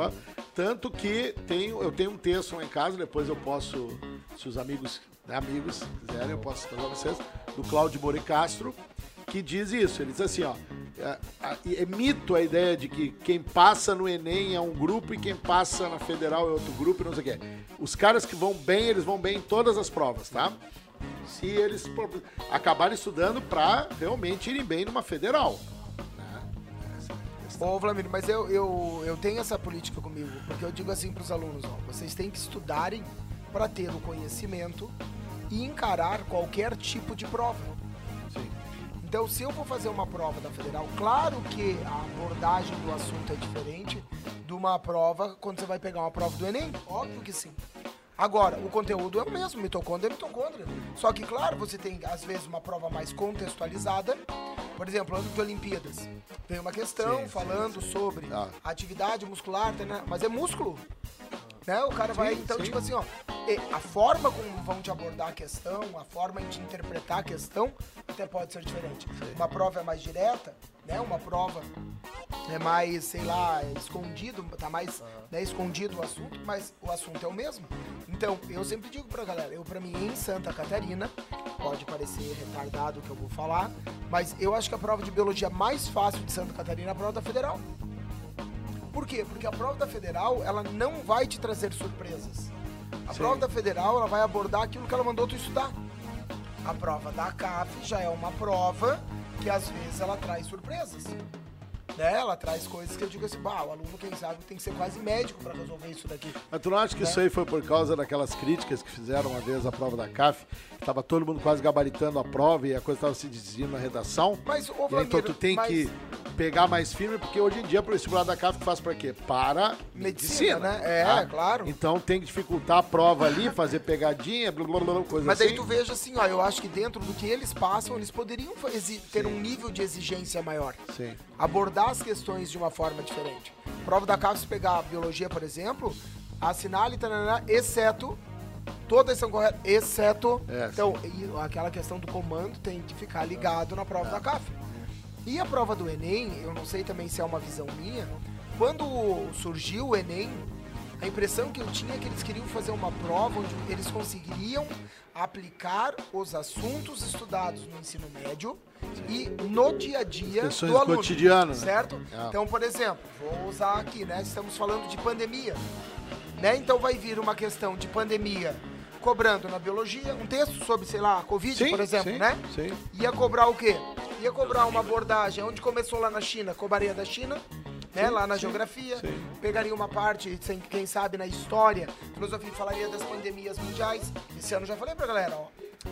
tanto que tenho, eu tenho um texto lá em casa, depois eu posso, se os amigos, né, amigos quiserem, eu posso falar vocês, do Cláudio Mori Castro, que diz isso. Ele diz assim, ó, é, é- mito a ideia de que quem passa no Enem é um grupo e quem passa na Federal é outro grupo e não sei o quê. Os caras que vão bem, eles vão bem em todas as provas, tá? Se eles acabarem estudando para realmente irem bem numa Federal. né? É. Ô, Vlamir, mas eu, eu, eu tenho essa política comigo, porque eu digo assim pros alunos, ó, vocês têm que estudarem para ter o conhecimento e encarar qualquer tipo de prova. Sim. Então, se eu for fazer uma prova da Federal, claro que a abordagem do assunto é diferente de uma prova quando você vai pegar uma prova do Enem. Óbvio que sim. Agora, o conteúdo é o mesmo, mitocôndria é mitocôndria. Só que, claro, você tem, às vezes, uma prova mais contextualizada. Por exemplo, ano de Olimpíadas. Vem uma questão Sim, sim, falando sobre Ah. atividade muscular, né? mas é músculo. Né? O cara vai, Sim, então, sim. tipo assim, ó, a forma como vão te abordar a questão, a forma de interpretar a questão, até pode ser diferente. Uma prova é mais direta, né? Uma prova é mais, sei lá, é escondido, tá mais né, escondido o assunto, mas o assunto é o mesmo. Então, eu sempre digo pra galera, eu pra mim em Santa Catarina, pode parecer retardado o que eu vou falar, mas eu acho que a prova de biologia mais fácil de Santa Catarina é a prova da Federal. Por quê? Porque a prova da Federal, ela não vai te trazer surpresas. A Sim. prova da Federal, ela vai abordar aquilo que ela mandou tu estudar. A prova da CAF já é uma prova que às vezes ela traz surpresas. Né? Ela traz coisas que eu digo assim, bah, o aluno, quem sabe, tem que ser quase médico para resolver isso daqui. Mas tu não acha que isso aí foi por causa daquelas críticas que fizeram uma vez a prova da CAF? Que tava todo mundo quase gabaritando a prova e a coisa tava se desviando na redação. Mas, ô, E aí, então tu tem mas- que pegar mais firme, porque hoje em dia o vestibular da CAF faz pra quê? Para Medicina, né? É, tá? claro. Então tem que dificultar a prova ali, fazer pegadinha, blá, blá, blá, blá, coisa Mas assim. aí tu veja assim, ó, eu acho que dentro do que eles passam, eles poderiam ter um nível de exigência maior. Sim. abordar as questões de uma forma diferente. Prova da CAF, se pegar a biologia, por exemplo, assinale, tanana, exceto, todas são corretas, exceto, É, então, aquela questão do comando tem que ficar ligado na prova da CAF. E a prova do Enem, eu não sei também se é uma visão minha, quando surgiu o Enem, a impressão que eu tinha é que eles queriam fazer uma prova onde eles conseguiriam aplicar os assuntos estudados no ensino médio e no dia a dia Questões do do aluno. cotidiano, né? Certo? É. Então, por exemplo, vou usar aqui, né? Estamos falando de pandemia. Né? Então vai vir uma questão de pandemia cobrando na biologia, um texto sobre, sei lá, a Covid, Sim, por exemplo, sim, né? sim. Ia cobrar o quê? Ia cobrar uma abordagem onde começou lá na China, cobraria da China, né? lá na geografia. sim. Pegaria uma parte, sem- quem sabe, na história, filosofia, falaria das pandemias mundiais. Esse ano já falei pra galera, ó.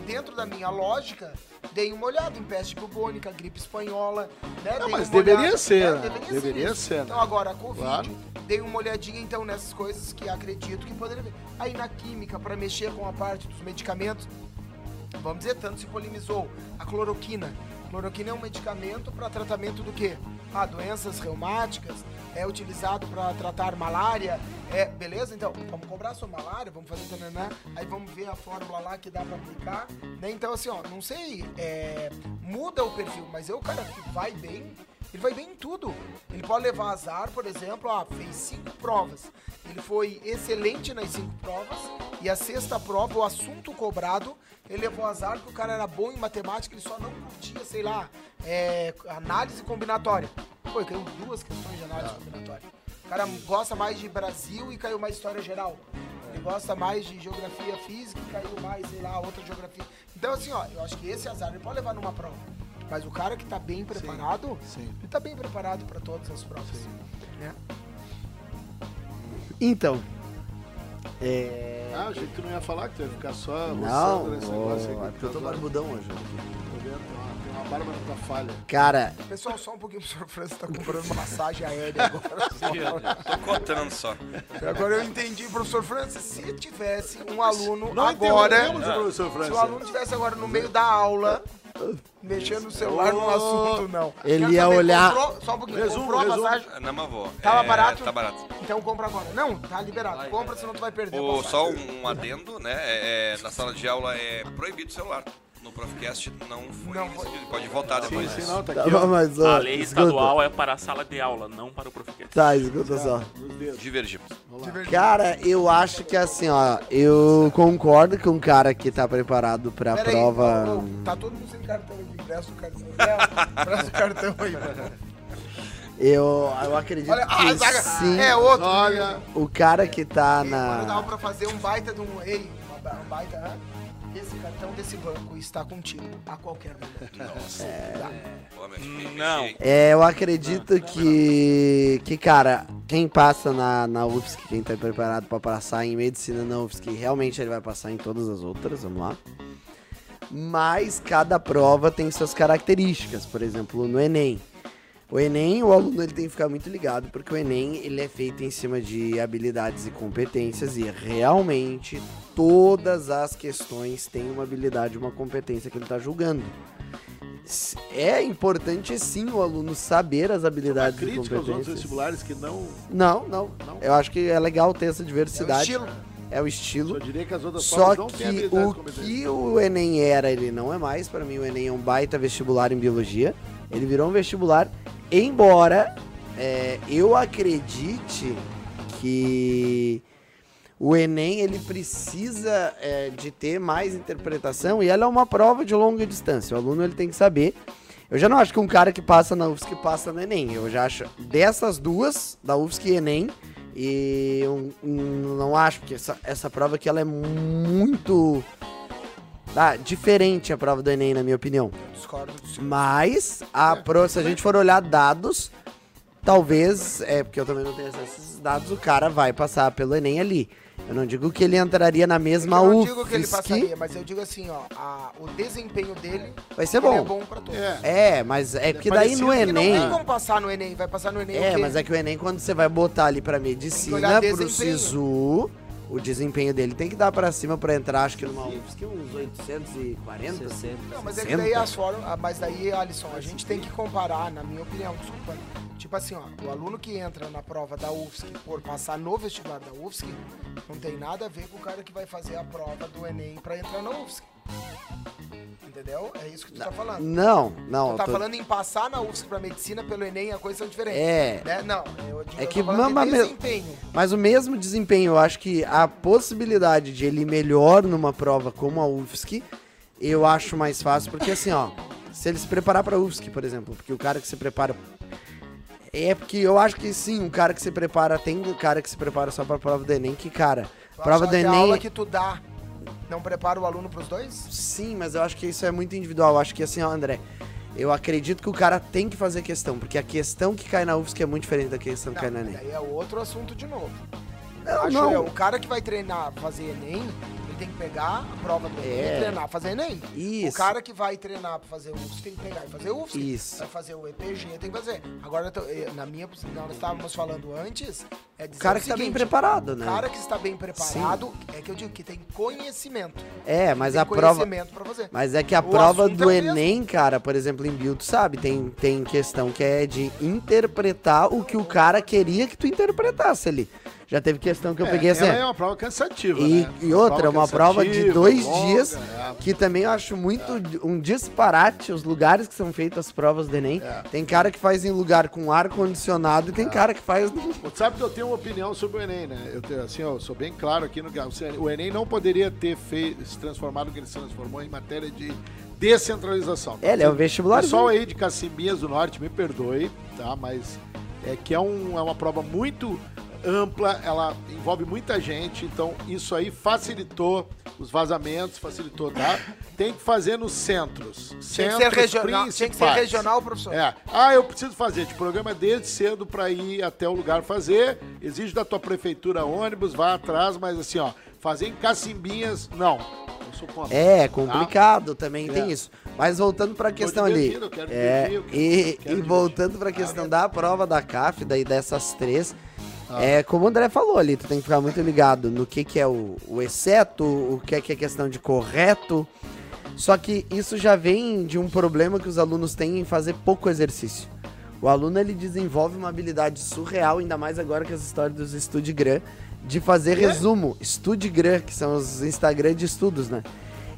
dentro da minha lógica, dei uma olhada em peste bubônica, gripe espanhola, né? Não, Dei mas deveria olhada- ser, né? né? Deveria isso. ser, né? Então agora, a Covid, Claro. dei uma olhadinha então nessas coisas que acredito que poderia ver. Aí na química, para mexer com a parte dos medicamentos, vamos dizer, tanto se polimizou a cloroquina. Cloroquina é um medicamento para tratamento do quê? Ah, doenças reumáticas, é utilizado para tratar malária, é, beleza? Então, vamos cobrar sua malária, vamos fazer tananã, aí vamos ver a fórmula lá que dá para aplicar, né? Então, assim, ó, não sei, é, muda o perfil, mas eu, cara, que vai bem, ele vai bem em tudo. Ele pode levar azar, por exemplo, ah, fez cinco provas. Ele foi excelente nas cinco provas. E a sexta prova, o assunto cobrado, ele levou azar porque o cara era bom em matemática, ele só não curtia, sei lá, é, análise combinatória. Pô, caiu duas questões de análise combinatória. O cara gosta mais de Brasil e caiu mais história geral. Ele gosta mais de geografia física e caiu mais, sei lá, outra geografia. Então, assim, ó, eu acho que esse azar ele pode levar numa prova. Mas o cara que tá bem preparado, sim. ele tá bem preparado para todas as provas. Né? Então. É. Ah, achei que tu não ia falar, que tu ia ficar só Não, roçando nesse negócio aqui. é porque eu tô barbudão hoje. Tô vendo, tem uma- tem uma barba na tua falha. Cara, Pessoal, só um pouquinho, o senhor Francis tá comprando uma massagem aérea agora. Tô cotando só. agora eu entendi, professor Francis, se tivesse um aluno Não agora, interrompemos o professor se o aluno tivesse agora no meio da aula, mexendo no celular no assunto, não. Ele ia saber, olhar- comprou- só um pouquinho, Resumo, comprou a resumo. passagem, Não, mas vou. Tava É, barato? Tá barato. então compra agora. Não, tá liberado. Vai, compra, vai, senão tu vai perder a O, só um adendo, né? é, é, na sala de aula é proibido o celular. No Profcast não foi. Não. Ele pode voltar Sim, depois. sim, não, tá tá aqui, ó. mas ó, A lei escuta. estadual é para a sala de aula, não para o Profcast. Tá, escuta só. Dedos. Divergimos. Cara, eu acho que assim, ó, eu concordo com um cara que tá preparado pra Pera aí, prova. ô, ô, tá todo mundo sem cartão aqui. Presta o cartão. Presta o cartão aí. Eu, eu acredito Olha, que ah, zaga. sim. É outro. Olha, O cara que tá Ei, Quando dava na. pra fazer um baita de um. Ei, um baita. Esse cartão desse banco está contigo a qualquer momento. Nossa. Pô, meu filho, Não. É, eu acredito que. Que, cara, quem passa na, na UFSC, quem tá preparado pra passar em medicina na UFSC, realmente ele vai passar em todas as outras, vamos lá. Mas cada prova tem suas características, por exemplo, no Enem. O Enem, o aluno ele tem que ficar muito ligado, porque o Enem ele é feito em cima de habilidades e competências e realmente todas as questões têm uma habilidade, uma competência que ele está julgando. É importante sim o aluno saber as uma habilidades e crítica aos outros competências. vestibulares que não. Não, não, Não? Eu acho que é legal ter essa É o diversidade. estilo. É o estilo. Só diria que o que o Enem era, ele não é mais. Pra mim, o Enem é um baita vestibular em biologia. Ele virou um vestibular, embora é, eu acredite que o Enem ele precisa é, de ter mais interpretação e ela é uma prova de longa distância. O aluno ele tem que saber. Eu já não acho que um cara que passa na UFSC passa no Enem. Eu já acho dessas duas, da UFSC e Enem, e eu não acho que essa, essa prova aqui ela é muito ah, diferente a prova do Enem, na minha opinião. Discordo do senhor. Mas a pro, se a gente for olhar dados, talvez, é porque eu também não tenho acesso a esses dados, o cara vai passar pelo Enem ali. Eu não digo que ele entraria na mesma eu não UFSC. digo que ele passaria, mas eu digo assim, ó, a- o desempenho dele Vai ser ele é bom. bom pra todos. É. É, mas é porque daí no parecido Porque não Enem. tem como passar no Enem, vai passar no Enem o É, quê? mas é que o Enem, quando você vai botar ali pra Tem que medicina, olhar pro desempenho. SISU, o desempenho dele tem que dar pra cima pra entrar, acho que numa UFSC, uns 840. 60. Não, mas é que 60. daí as formas. ah, Mas daí, Alisson, a gente tem que comparar, na minha opinião, desculpa. Tipo assim, ó, o aluno que entra na prova da UFSC por passar no vestibular da UFSC não tem nada a ver com o cara que vai fazer a prova do Enem pra entrar na UFSC. Entendeu? É isso que tu tá falando. Não, não. Tu tá tô- falando em passar na UFSC pra medicina pelo Enem, a coisa são diferentes. É. Né? Não, eu É que de mama me- desempenho. Mas o mesmo desempenho, eu acho que a possibilidade de ele ir melhor numa prova como a UFSC, eu acho mais fácil, porque assim, ó, se ele se preparar pra UFSC, por exemplo, porque o cara que se prepara. É porque eu acho que sim, um cara que se prepara, tem um cara que se prepara só pra prova do Enem, que, cara, prova do que a Enem. aula que tu dá não prepara o aluno pros dois? Sim, mas eu acho que isso é muito individual. Eu acho que assim, ó, André, eu acredito que o cara tem que fazer questão, porque a questão que cai na UFSC é muito diferente da questão que cai na Não, Enem. daí é outro assunto de novo. Não, Acho não. eu, o cara que vai treinar, fazer Enem, tem que pegar a prova do Enem É. e treinar, fazer Enem. O Isso. cara que vai treinar pra fazer o UFSC tem que pegar e fazer o UFSC. Isso. Vai fazer o EPG, tem que fazer. Agora, na minha, nós estávamos falando antes, é dizer O cara o que tá bem preparado, né? O cara que está bem preparado, é que eu digo que tem conhecimento. É, mas a prova. conhecimento pra fazer. Mas é que a O prova assunto do é o. Enem, cara, por exemplo, em Bio, tu sabe, tem, tem questão que é de interpretar o que o cara queria que tu interpretasse ali. Já teve questão que eu É, peguei assim. ela é uma prova cansativa, E, né? e outra, uma prova de cansativa, dois longa, dias, é. que também eu acho muito d- um disparate os lugares que são feitas as provas do Enem. É. Tem cara que faz em lugar com ar-condicionado e tem cara que faz. Pô, Sabe que eu tenho uma opinião sobre o Enem, né? Eu tenho, assim, eu sou bem claro aqui no que o Enem não poderia ter se transformado no que ele se transformou em matéria de descentralização. É, ele é o O vestibular. pessoal aí de Cacimbinhas do Norte, me perdoe, tá? Mas é que é, um, é uma prova muito ampla, ela envolve muita gente, então isso aí facilitou os vazamentos, facilitou, tá? Tem que fazer nos centros. Tinha que centros ser regional, tinha que ser regional, professor. É. Ah, eu preciso fazer de programa desde cedo pra ir até o lugar fazer. Exige da tua prefeitura ônibus, vá atrás, mas assim, ó, fazer em Cacimbinhas, não. Contra. É, complicado também, É. tem isso. Mas voltando pra questão ali. É, e, e voltando pra questão da prova da CAF, daí dessas três. Ah. É, como o André falou ali, tu tem que ficar muito ligado no que, que é o, o exceto, o que é, que é questão de correto. Só que isso já vem de um problema que os alunos têm em fazer pouco exercício. O aluno ele desenvolve uma habilidade surreal, ainda mais agora com as histórias dos Studigram, de fazer resumo. Studigram, que são os Instagram de estudos, né?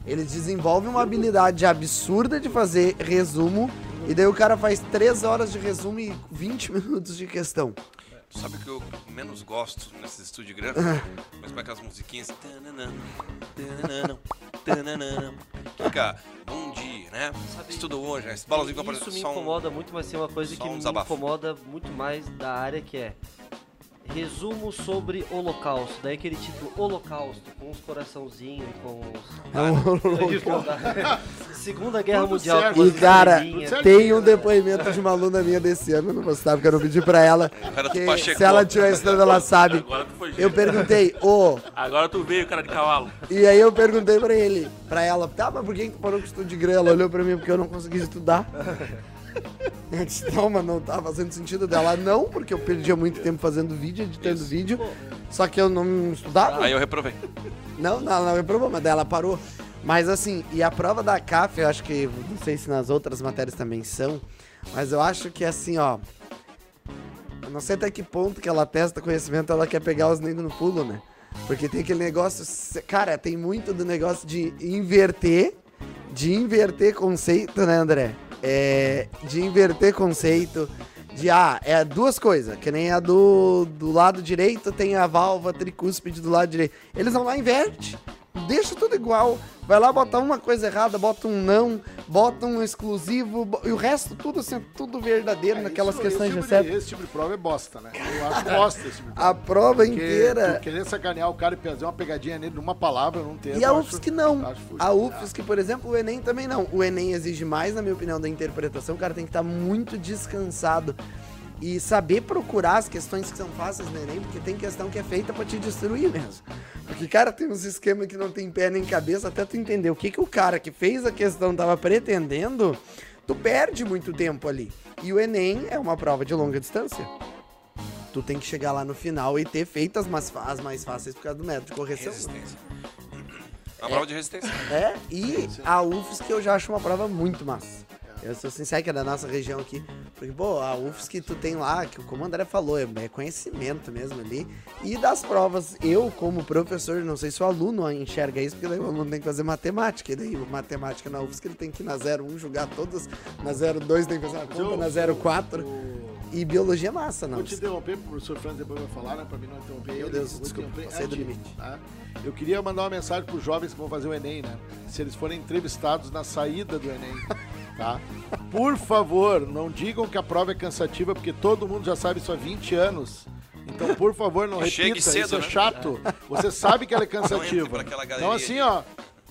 Eles desenvolvem uma habilidade absurda de fazer resumo, e daí o cara faz 3 horas de resumo e 20 minutos de questão. Sabe o que eu menos gosto nesse estúdio grande? Mas com aquelas musiquinhas. Fica bom dia, né? Estudo hoje, né? Esse balãozinho que Isso me só um- incomoda muito, mas tem uma coisa que um me incomoda muito mais da área que é resumo sobre holocausto. Daí aquele título holocausto, com os coraçãozinhos e com os... Segunda Guerra Tudo Mundial. certo. E cara, tem um depoimento de uma aluna minha desse ano, eu não citar porque eu não pedi pra ela. Que se ela estiver estudando, ela sabe. Agora tu foi Eu perguntei, ô, Agora tu veio, cara de cavalo. e aí eu perguntei pra ele, pra ela, tá, mas por que tu parou com o estudo de grã? Ela olhou pra mim porque eu não consegui estudar. Eu disse, não, mas não tá fazendo sentido dela. Não, porque eu perdia muito tempo fazendo vídeo, editando vídeo, só que eu não estudava. Aí eu reprovei. Não, não, não é problema dela, parou. Mas assim, e a prova da CAF, eu acho que, não sei se nas outras matérias também são, mas eu acho que assim, ó. Eu não sei até que ponto que ela testa conhecimento, ela quer pegar os negros no pulo, né? Porque tem aquele negócio, cara, tem muito do negócio de inverter, de inverter conceito, né, André? É, de inverter conceito, de, ah, é duas coisas, que nem a do, do lado direito tem a válvula tricúspide do lado direito. Eles vão lá e inverte, deixa tudo igual, vai lá botar uma coisa errada, bota um não, bota um exclusivo, e o resto tudo assim, tudo verdadeiro naquelas Isso- questões esse tipo de, receita. esse tipo de prova é bosta, né? Eu acho bosta esse tipo de prova. A prova Porque inteira... querer sacanear o cara e fazer uma pegadinha nele numa palavra, não tem. E a UFSC não. acho. A UFSC, por exemplo, o Enem também não. O Enem exige mais, na minha opinião, da interpretação. O cara tem que estar muito descansado e saber procurar as questões que são fáceis no Enem, porque tem questão que é feita pra te destruir mesmo. Porque, cara, tem uns esquemas que não tem pé nem cabeça até tu entender o que, que o cara que fez a questão tava pretendendo, tu perde muito tempo ali. E o Enem é uma prova de longa distância. Tu tem que chegar lá no final e ter feito as mais, as mais fáceis por causa do método de correção. Resistência. Uma prova de resistência. É, e a UFSC eu já acho uma prova muito massa. Eu sou sincero que é da nossa região aqui. Porque, pô, a UFSC tu tem lá, que como o André falou, é é conhecimento mesmo ali. E das provas, eu como professor, não sei se o aluno enxerga isso, porque daí o aluno tem que fazer matemática. E daí matemática na UFSC ele tem que ir na 01 jogar todas, na 02 tem que fazer uma conta, na 04. E biologia é massa, não. Vou te interromper pro professor Franz depois vai falar, né? Pra mim não interromper Meu ele. Deus, Vou desculpa, passei do limite. tá? Eu queria mandar uma mensagem pros jovens que vão fazer o Enem, né? Se eles forem entrevistados na saída do Enem, tá? Por favor, não digam que a prova é cansativa, porque todo mundo já sabe isso há 20 anos. Então, por favor, não Chegue repita, cedo, isso é né? chato. Você sabe que ela é cansativa. Então, assim, ó,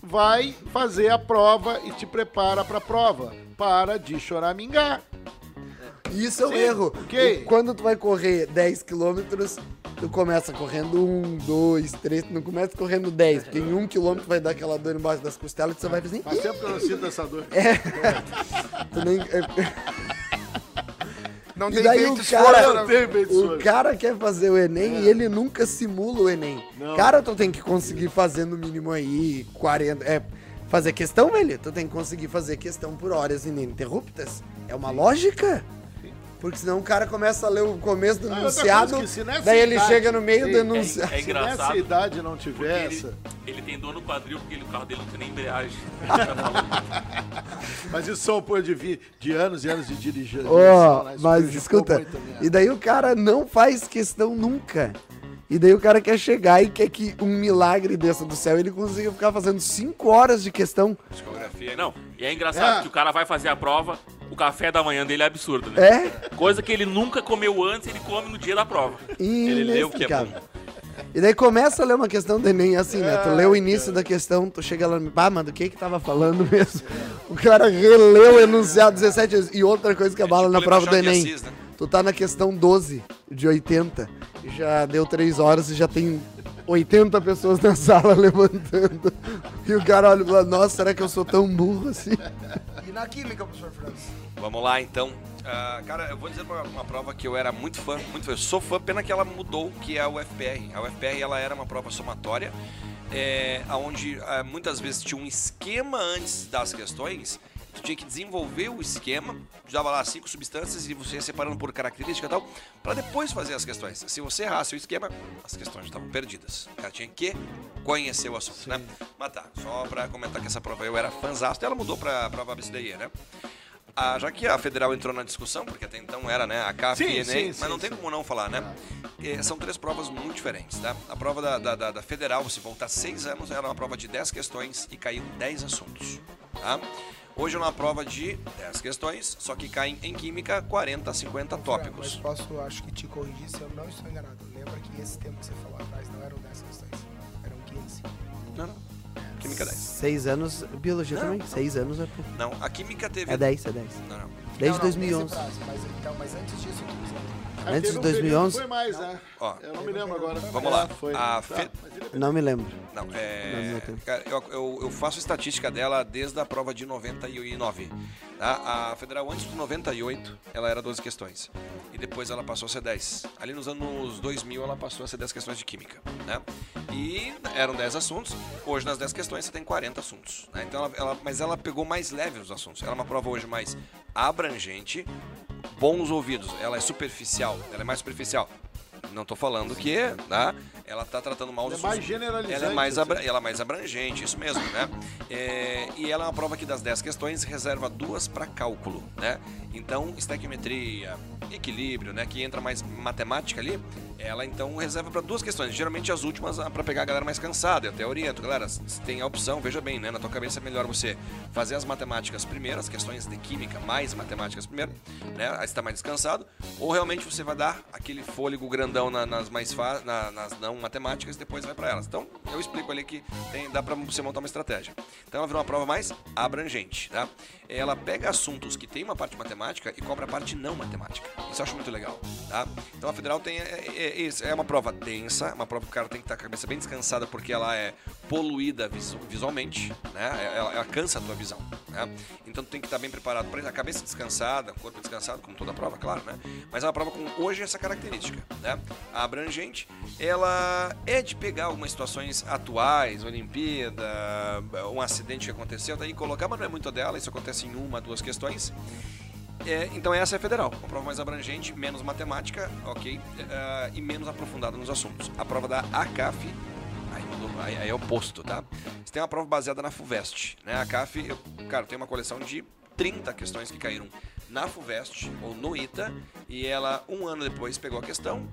vai fazer a prova e te prepara pra prova. Para de choramingar. Isso é um Sim, erro. ok. O- Quando tu vai correr 10 quilômetros, tu começa correndo 1, 2, 3, tu não começa correndo 10, porque em 1 quilômetro vai dar aquela dor embaixo das costelas e tu só vai fazer... Faz tempo que eu não sinto essa dor. Tu nem... é- Não E tem daí o cara- O cara quer fazer o Enem e ele nunca simula o Enem. Não. Cara, tu tem que conseguir fazer no mínimo aí 40. É, fazer questão, velho? Tu tem que conseguir fazer questão por horas ininterruptas. É uma lógica. Porque senão o cara começa a ler o começo do Ah, enunciado, se nessa daí ele idade- chega no meio do é- enunciado. É Se engraçado. nessa idade não tiver Ele, essa. ele tem dor no quadril porque ele- o carro dele não tem nem embreagem. Mas isso são pô, de, vi- de anos e anos de dirigir. Isso mas escuta, e daí o cara não faz questão nunca. E daí o cara quer chegar e quer que um milagre desça do céu ele consiga ficar fazendo 5 horas de questão. Psicografia. Não, e é engraçado É. que o cara vai fazer a prova, o café da manhã dele é absurdo, né? É Coisa que ele nunca comeu antes, ele come no dia da prova. Ele lê o que é bom. E daí começa a ler uma questão do Enem assim, né? Tu lê o início da questão, tu chega lá, pá, mas do que que tava falando mesmo? O cara releu o enunciado 17 vezes. E outra coisa que abala na tipo prova do Enem. Assis, né? Tu tá na questão 12 de 80. Já deu 3 horas e já tem 80 pessoas na sala levantando. E o cara olha e fala, nossa, será que eu sou tão burro assim? E na química, professor Francis? Vamos lá, então. Ah, cara, eu vou dizer uma, uma prova que eu era muito fã, muito fã. Eu sou fã, pena que ela mudou, que é a UFPR. A UFPR, ela era uma prova somatória, é, onde ah, muitas vezes tinha um esquema antes das questões, tu tinha que desenvolver o esquema, dava lá cinco substâncias e você ia separando por característica e tal, para depois fazer as questões. Se você errasse o esquema, as questões estavam perdidas. O cara tinha que conhecer o assunto, né? Mas tá, só pra comentar que essa prova eu era fãzasto, ela mudou pra prova ABCDE, né? Ah, já que a federal entrou na discussão, porque até então era né, a CAF Sim, e Enem, sim, mas não sim, tem sim. como não falar, né? Eh, são três provas muito diferentes, tá? A prova da, da, da- da federal, se voltar seis anos, era uma prova de 10 questões e caíam 10 assuntos, tá? Hoje é uma prova de 10 questões, só que caem em química 40, 50 Mas tópicos. posso, acho que te corrigir se eu não estou enganado. Lembra que esse tempo que você falou atrás não eram 10 questões, eram 15. Não, não. Química 10. 6 anos, biologia Não, também. não. 6 anos é pouco. Não, a química teve. É 10, é 10. Não, não. Desde não, não, 2011. nesse prazo, mas, então, mas antes disso, 15 anos. Antes de um período 2011? que Foi mais, né? Ó, Eu não me lembro agora. Vamos É, lá. Foi. A Tá, fe- Não me lembro. Não, é. Cara, eu, eu, eu faço estatística dela desde a prova de 99. Tá? A federal, antes de 98, ela era 12 questões. E depois ela passou a ser 10. Ali nos anos 2000, ela passou a ser 10 questões de química. Né? E eram 10 assuntos. Hoje, nas 10 questões, você tem 40 assuntos. né? Então, ela, ela- mas ela pegou mais leve os assuntos. Ela é uma prova hoje mais abrangente, bons ouvidos. Ela é superficial. Ela é mais superficial. Não tô falando que, tá? Ela tá tratando mal os Ela é mais generalizante. Ela é mais, abra- assim. ela é mais abrangente, isso mesmo, né? É, e ela é uma prova que das 10 questões reserva duas para cálculo, né? Então, estequiometria, equilíbrio, né? Que entra mais matemática ali, ela então reserva para duas questões. Geralmente as últimas para pegar a galera mais cansada. Eu até oriento, galera, se tem a opção, veja bem, né? Na tua cabeça é melhor você fazer as matemáticas primeiro, as questões de química mais matemáticas primeiro, né? Aí você tá mais descansado. Ou realmente você vai dar aquele fôlego grandão na- nas mais fa- na- nas não matemáticas e depois vai para elas. Então, eu explico ali que tem, dá para você montar uma estratégia. Então, ela virou uma prova mais abrangente, tá? Ela pega assuntos que tem uma parte matemática e cobra a parte não matemática. Isso eu acho muito legal, tá? Então, a federal tem é, é, é, é uma prova densa, uma prova que o cara tem que estar com a cabeça bem descansada porque ela é poluída visu- visualmente, né? Ela, ela cansa a tua visão, né? Então, tu tem que estar bem preparado para a cabeça descansada, o corpo descansado, como toda prova, claro, né? Mas é uma prova com hoje essa característica, né? A abrangente, ela é de pegar algumas situações atuais, Olimpíada, um acidente que aconteceu, daí colocar, mas não é muito dela, isso acontece em uma, duas questões. É, então essa é a federal, uma prova mais abrangente, menos matemática, ok, eh, e menos aprofundada nos assuntos. A prova da ACAF, aí, mudou, aí, aí é oposto, tá? Você tem uma prova baseada na FUVEST, né? A ACAF, eu, cara, tem uma coleção de 30 questões que caíram na FUVEST ou no ITA, e ela, um ano depois, pegou a questão,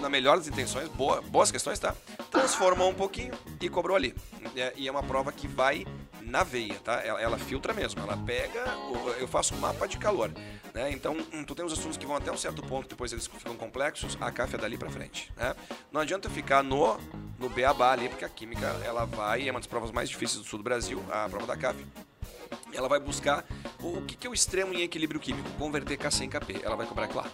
na melhor das intenções, boa- boas questões, tá? Transformou um pouquinho e cobrou ali. É, e é uma prova que vai na veia, tá? Ela, ela filtra mesmo, ela pega, eu faço um mapa de calor, né? Então, hum, tu tem os assuntos que vão até um certo ponto, depois eles ficam complexos, a CAF é dali pra frente, né? Não adianta eu ficar no, no beabá ali, porque a química, ela vai, é uma das provas mais difíceis do sul do Brasil, a prova da CAF, ela vai buscar o, que, que é o extremo em equilíbrio químico, converter K100 em KP. Ela vai cobrar lá.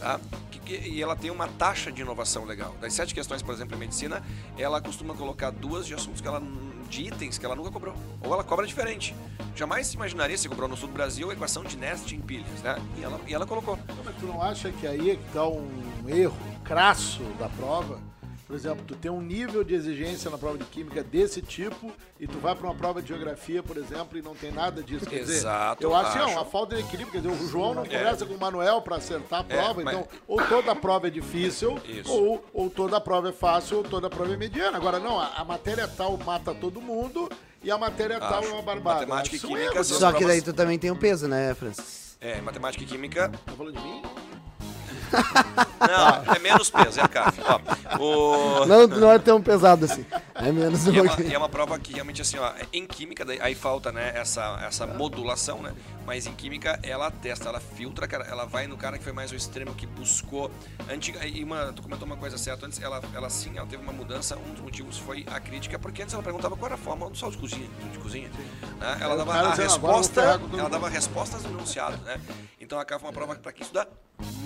Tá? E ela tem uma taxa de inovação legal. Das sete questões, por exemplo, em medicina, ela costuma colocar duas de assuntos que ela de itens que ela nunca cobrou. Ou ela cobra diferente. Jamais se imaginaria se cobrou no sul do Brasil a equação de Nest em pilhas, né? E ela, e ela colocou. Não, Mas tu não acha que aí é que tá um erro crasso da prova? Por exemplo, tu tem um nível de exigência na prova de química desse tipo e tu vai para uma prova de geografia, por exemplo, e não tem nada disso. Quer dizer, Exato, eu acho, que é acho. uma falta de equilíbrio. Quer dizer, o João não É. conversa com o Manuel para acertar a prova, mas- então ou toda a prova é difícil, Isso. ou, ou toda a prova é fácil, ou toda a prova é mediana. Agora, não, a, a matéria tal mata todo mundo e a matéria tal Acho. é uma barbada. Matemática e é um química né? Só que provas- daí tu também tem o peso, né, Francis? É, matemática e química. Tá falando de mim? Não, é menos peso, é a CAF. Ó, o... Não, não é tão pesado assim. É menos um E é, uma, e é uma prova que realmente assim, ó, em química, daí- aí falta, né, essa, essa modulação, né? Mas em química ela testa, ela filtra, cara, ela vai no cara que foi mais ao extremo, que buscou. Antiga, e uma, tu comentou uma coisa certa antes, ela, ela sim, ela teve uma mudança, um dos motivos foi a crítica, porque antes ela perguntava qual era a forma do sal de cozinha. De cozinha né? Ela o dava cara a dizendo, "Agora eu vou resposta, ela mundo." dava respostas no enunciado, né? Então a CAF é uma prova para quem estuda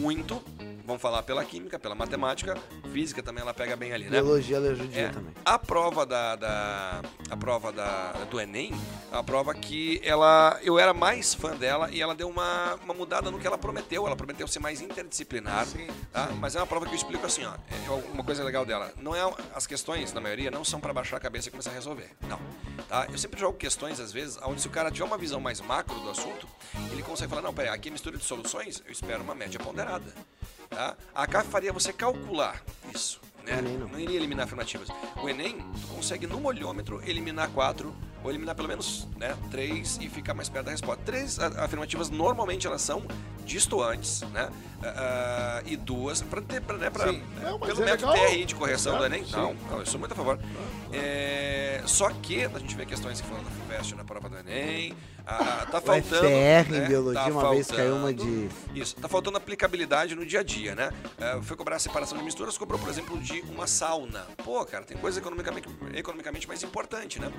muito, vamos falar pela química, pela matemática, física também ela pega bem ali, né? Biologia ela judia É, também. A prova da, da- a prova da, do Enem, é uma prova que ela eu era mais fã dela e ela deu uma, uma mudada no que ela prometeu. Ela prometeu ser mais interdisciplinar, tá? mas é uma prova que eu explico assim, ó, é uma coisa legal dela. Não é as questões na maioria não são para baixar a cabeça e começar a resolver, não. Tá? Eu sempre jogo questões às vezes, onde se o cara tiver uma visão mais macro do assunto, ele consegue falar não, peraí, aqui é mistura de soluções, eu espero uma média ponderada. Tá? A CAF faria você calcular isso. Né? Enem não. não iria eliminar afirmativas. O Enem, tu consegue no molhômetro eliminar quatro, ou eliminar pelo menos né, três e ficar mais perto da resposta. Três afirmativas normalmente elas são distoantes, né? Ah, e duas, para ter, pra, né, pra, Sim. Não, pelo é método. TRI de correção do É, Enem. sim. Não, não, eu sou muito a favor. É, só que a gente vê questões que foram da FUVEST na prova do Enem. Ah, tá faltando. FPR né, em biologia, tá uma vez caiu uma faltando- de. isso, tá faltando aplicabilidade no dia a dia, né? É, foi cobrar a separação de misturas, cobrou, por exemplo, de uma sauna. Pô, cara, tem coisa economicamente, economicamente mais importante, né?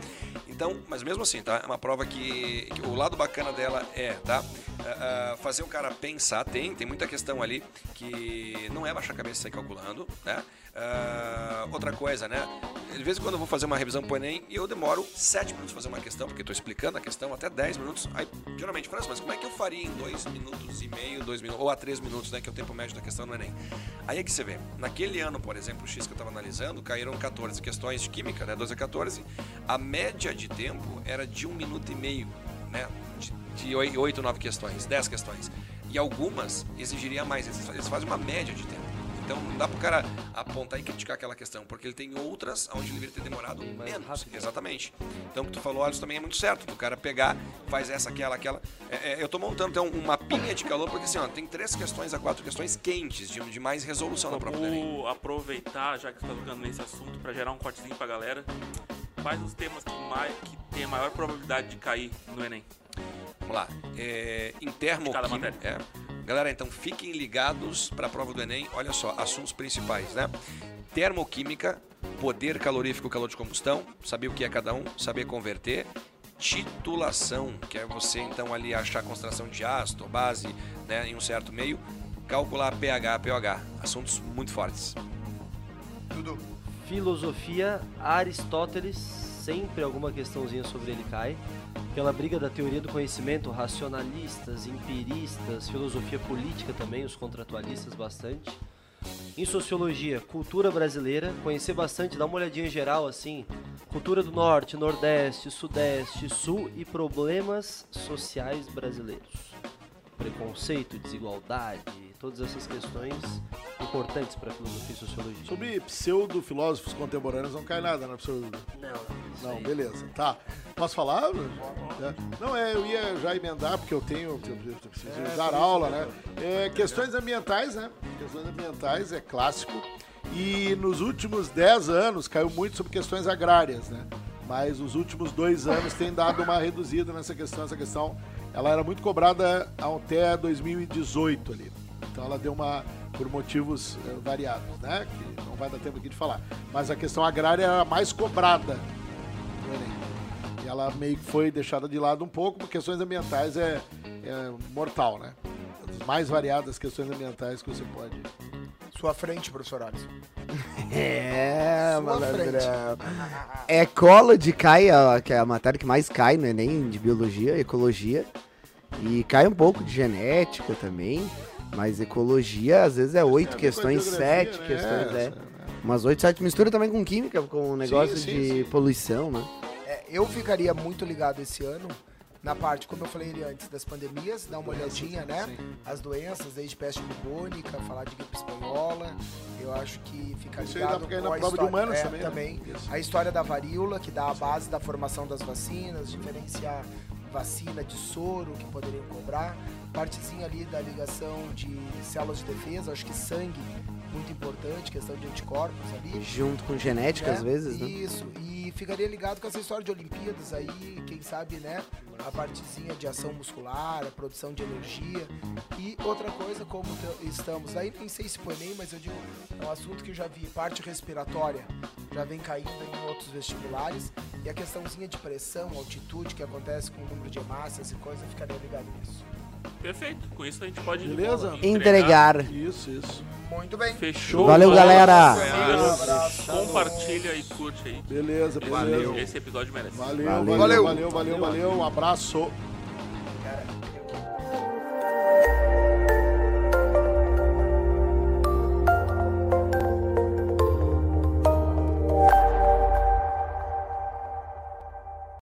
Então, mas mesmo assim, tá? É uma prova que, que o lado bacana dela é, tá? É, fazer o cara pensar, tem, tem muita questão ali que não é baixar a cabeça e sair calculando, né? É, outra coisa, né? De vez em quando eu vou fazer uma revisão pro Enem e eu demoro 7 minutos fazer uma questão, porque eu tô explicando a questão até 10 minutos. Aí, geralmente, França, mas como é que eu faria em 2 minutos e meio, 2 minutos, ou a 3 minutos, né? Que é o tempo médio da questão no Enem. Aí é que você vê. Naquele ano, por exemplo, X que eu tava analisando, caíram 14 questões de química, né? 12 a 14. A média de tempo era de 1 minuto e meio, né? De, de 8, 9 questões, 10 questões. E algumas exigiria mais, eles fazem uma média de tempo. Então não dá pro cara apontar e criticar aquela questão, porque ele tem outras onde ele deveria ter demorado mais menos. rápido. Exatamente. Então o que tu falou, Alisson, também é muito certo. Do cara pegar, faz essa, aquela, aquela. É, é, eu tô montando então um mapinha de calor, porque assim, ó, tem três questões a quatro questões quentes, de, de mais resolução na Enem. Vou aproveitar, já que você tá tocando nesse assunto, pra gerar um cortezinho pra galera. Quais os temas que, mais, que tem a maior probabilidade de cair no Enem? Vamos lá. É, em cada termoquímica. matéria. É. Galera, então fiquem ligados para a prova do Enem. Olha só, assuntos principais, né? Termoquímica, poder calorífico, calor de combustão, saber o que é cada um, saber converter. Titulação, que é você então ali achar a concentração de ácido, base, né, em um certo meio. Calcular pH, pOH. Assuntos muito fortes. Dudu. Filosofia, Aristóteles, sempre alguma questãozinha sobre ele cai. Pela briga da teoria do conhecimento, racionalistas, empiristas, filosofia política também, os contratualistas bastante. Em sociologia, cultura brasileira, conhecer bastante, dar uma olhadinha geral assim, cultura do norte, nordeste, sudeste, sul e problemas sociais brasileiros. Preconceito, desigualdade, todas essas questões importantes para filosofia e sociologia. Sobre pseudo-filósofos contemporâneos não cai nada, né, professor? Não, isso Não, aí. beleza. Tá. Posso falar? É. Não, é, eu ia já emendar, porque eu tenho. Eu preciso dar aula, né? É, questões ambientais, né? Questões ambientais é clássico. E nos últimos 10 anos caiu muito sobre questões agrárias, né? Mas os últimos dois anos tem dado uma reduzida nessa questão. Essa questão ela era muito cobrada até 2018 ali. Então ela deu uma. por motivos eh, variados, né? Que não vai dar tempo aqui de falar. Mas a questão agrária era a mais cobrada. E ela meio que foi deixada de lado um pouco, por questões ambientais é, é mortal, né? As mais variadas questões ambientais que você pode. Sua frente, professor Alisson. É, Sua malandrão. Ecology cai, a- que é a matéria que mais cai no Enem de biologia, ecologia. E cai um pouco de genética também. Mas ecologia, às vezes, é oito a questões, sete né? questões, é. Né? Umas oito, sete. Mistura também com química, com o negócio sim, de sim. poluição, né? É, eu ficaria muito ligado esse ano na parte, como eu falei ali antes, das pandemias, dar uma olhadinha, né? Sim. As doenças, desde peste bubônica, falar de gripe espanhola. Eu acho que fica Isso ligado com a prova de história- humanas é, também, né? também. A história da varíola, que dá a base da formação das vacinas, diferenciar vacina de soro que poderiam cobrar. Partezinha ali da ligação de células de defesa, acho que sangue, muito importante, questão de anticorpos ali. Junto com genética, né? às vezes, né? Isso, e ficaria ligado com essa história de Olimpíadas aí, quem sabe, né? A partezinha de ação muscular, a produção de energia. E outra coisa, como estamos, aí nem sei se foi nem, mas eu digo, é um assunto que eu já vi, parte respiratória já vem caindo em outros vestibulares. E a questãozinha de pressão, altitude que acontece com o número de hemácias e coisa, ficaria ligado nisso. Perfeito. Com isso a gente pode Beleza? entregar. Isso, isso. Muito bem. Fechou. Valeu, galera. Compartilha e curte aí. Beleza, beleza. Valeu. Esse episódio merece. Valeu, valeu, valeu, valeu, valeu. valeu. Um abraço.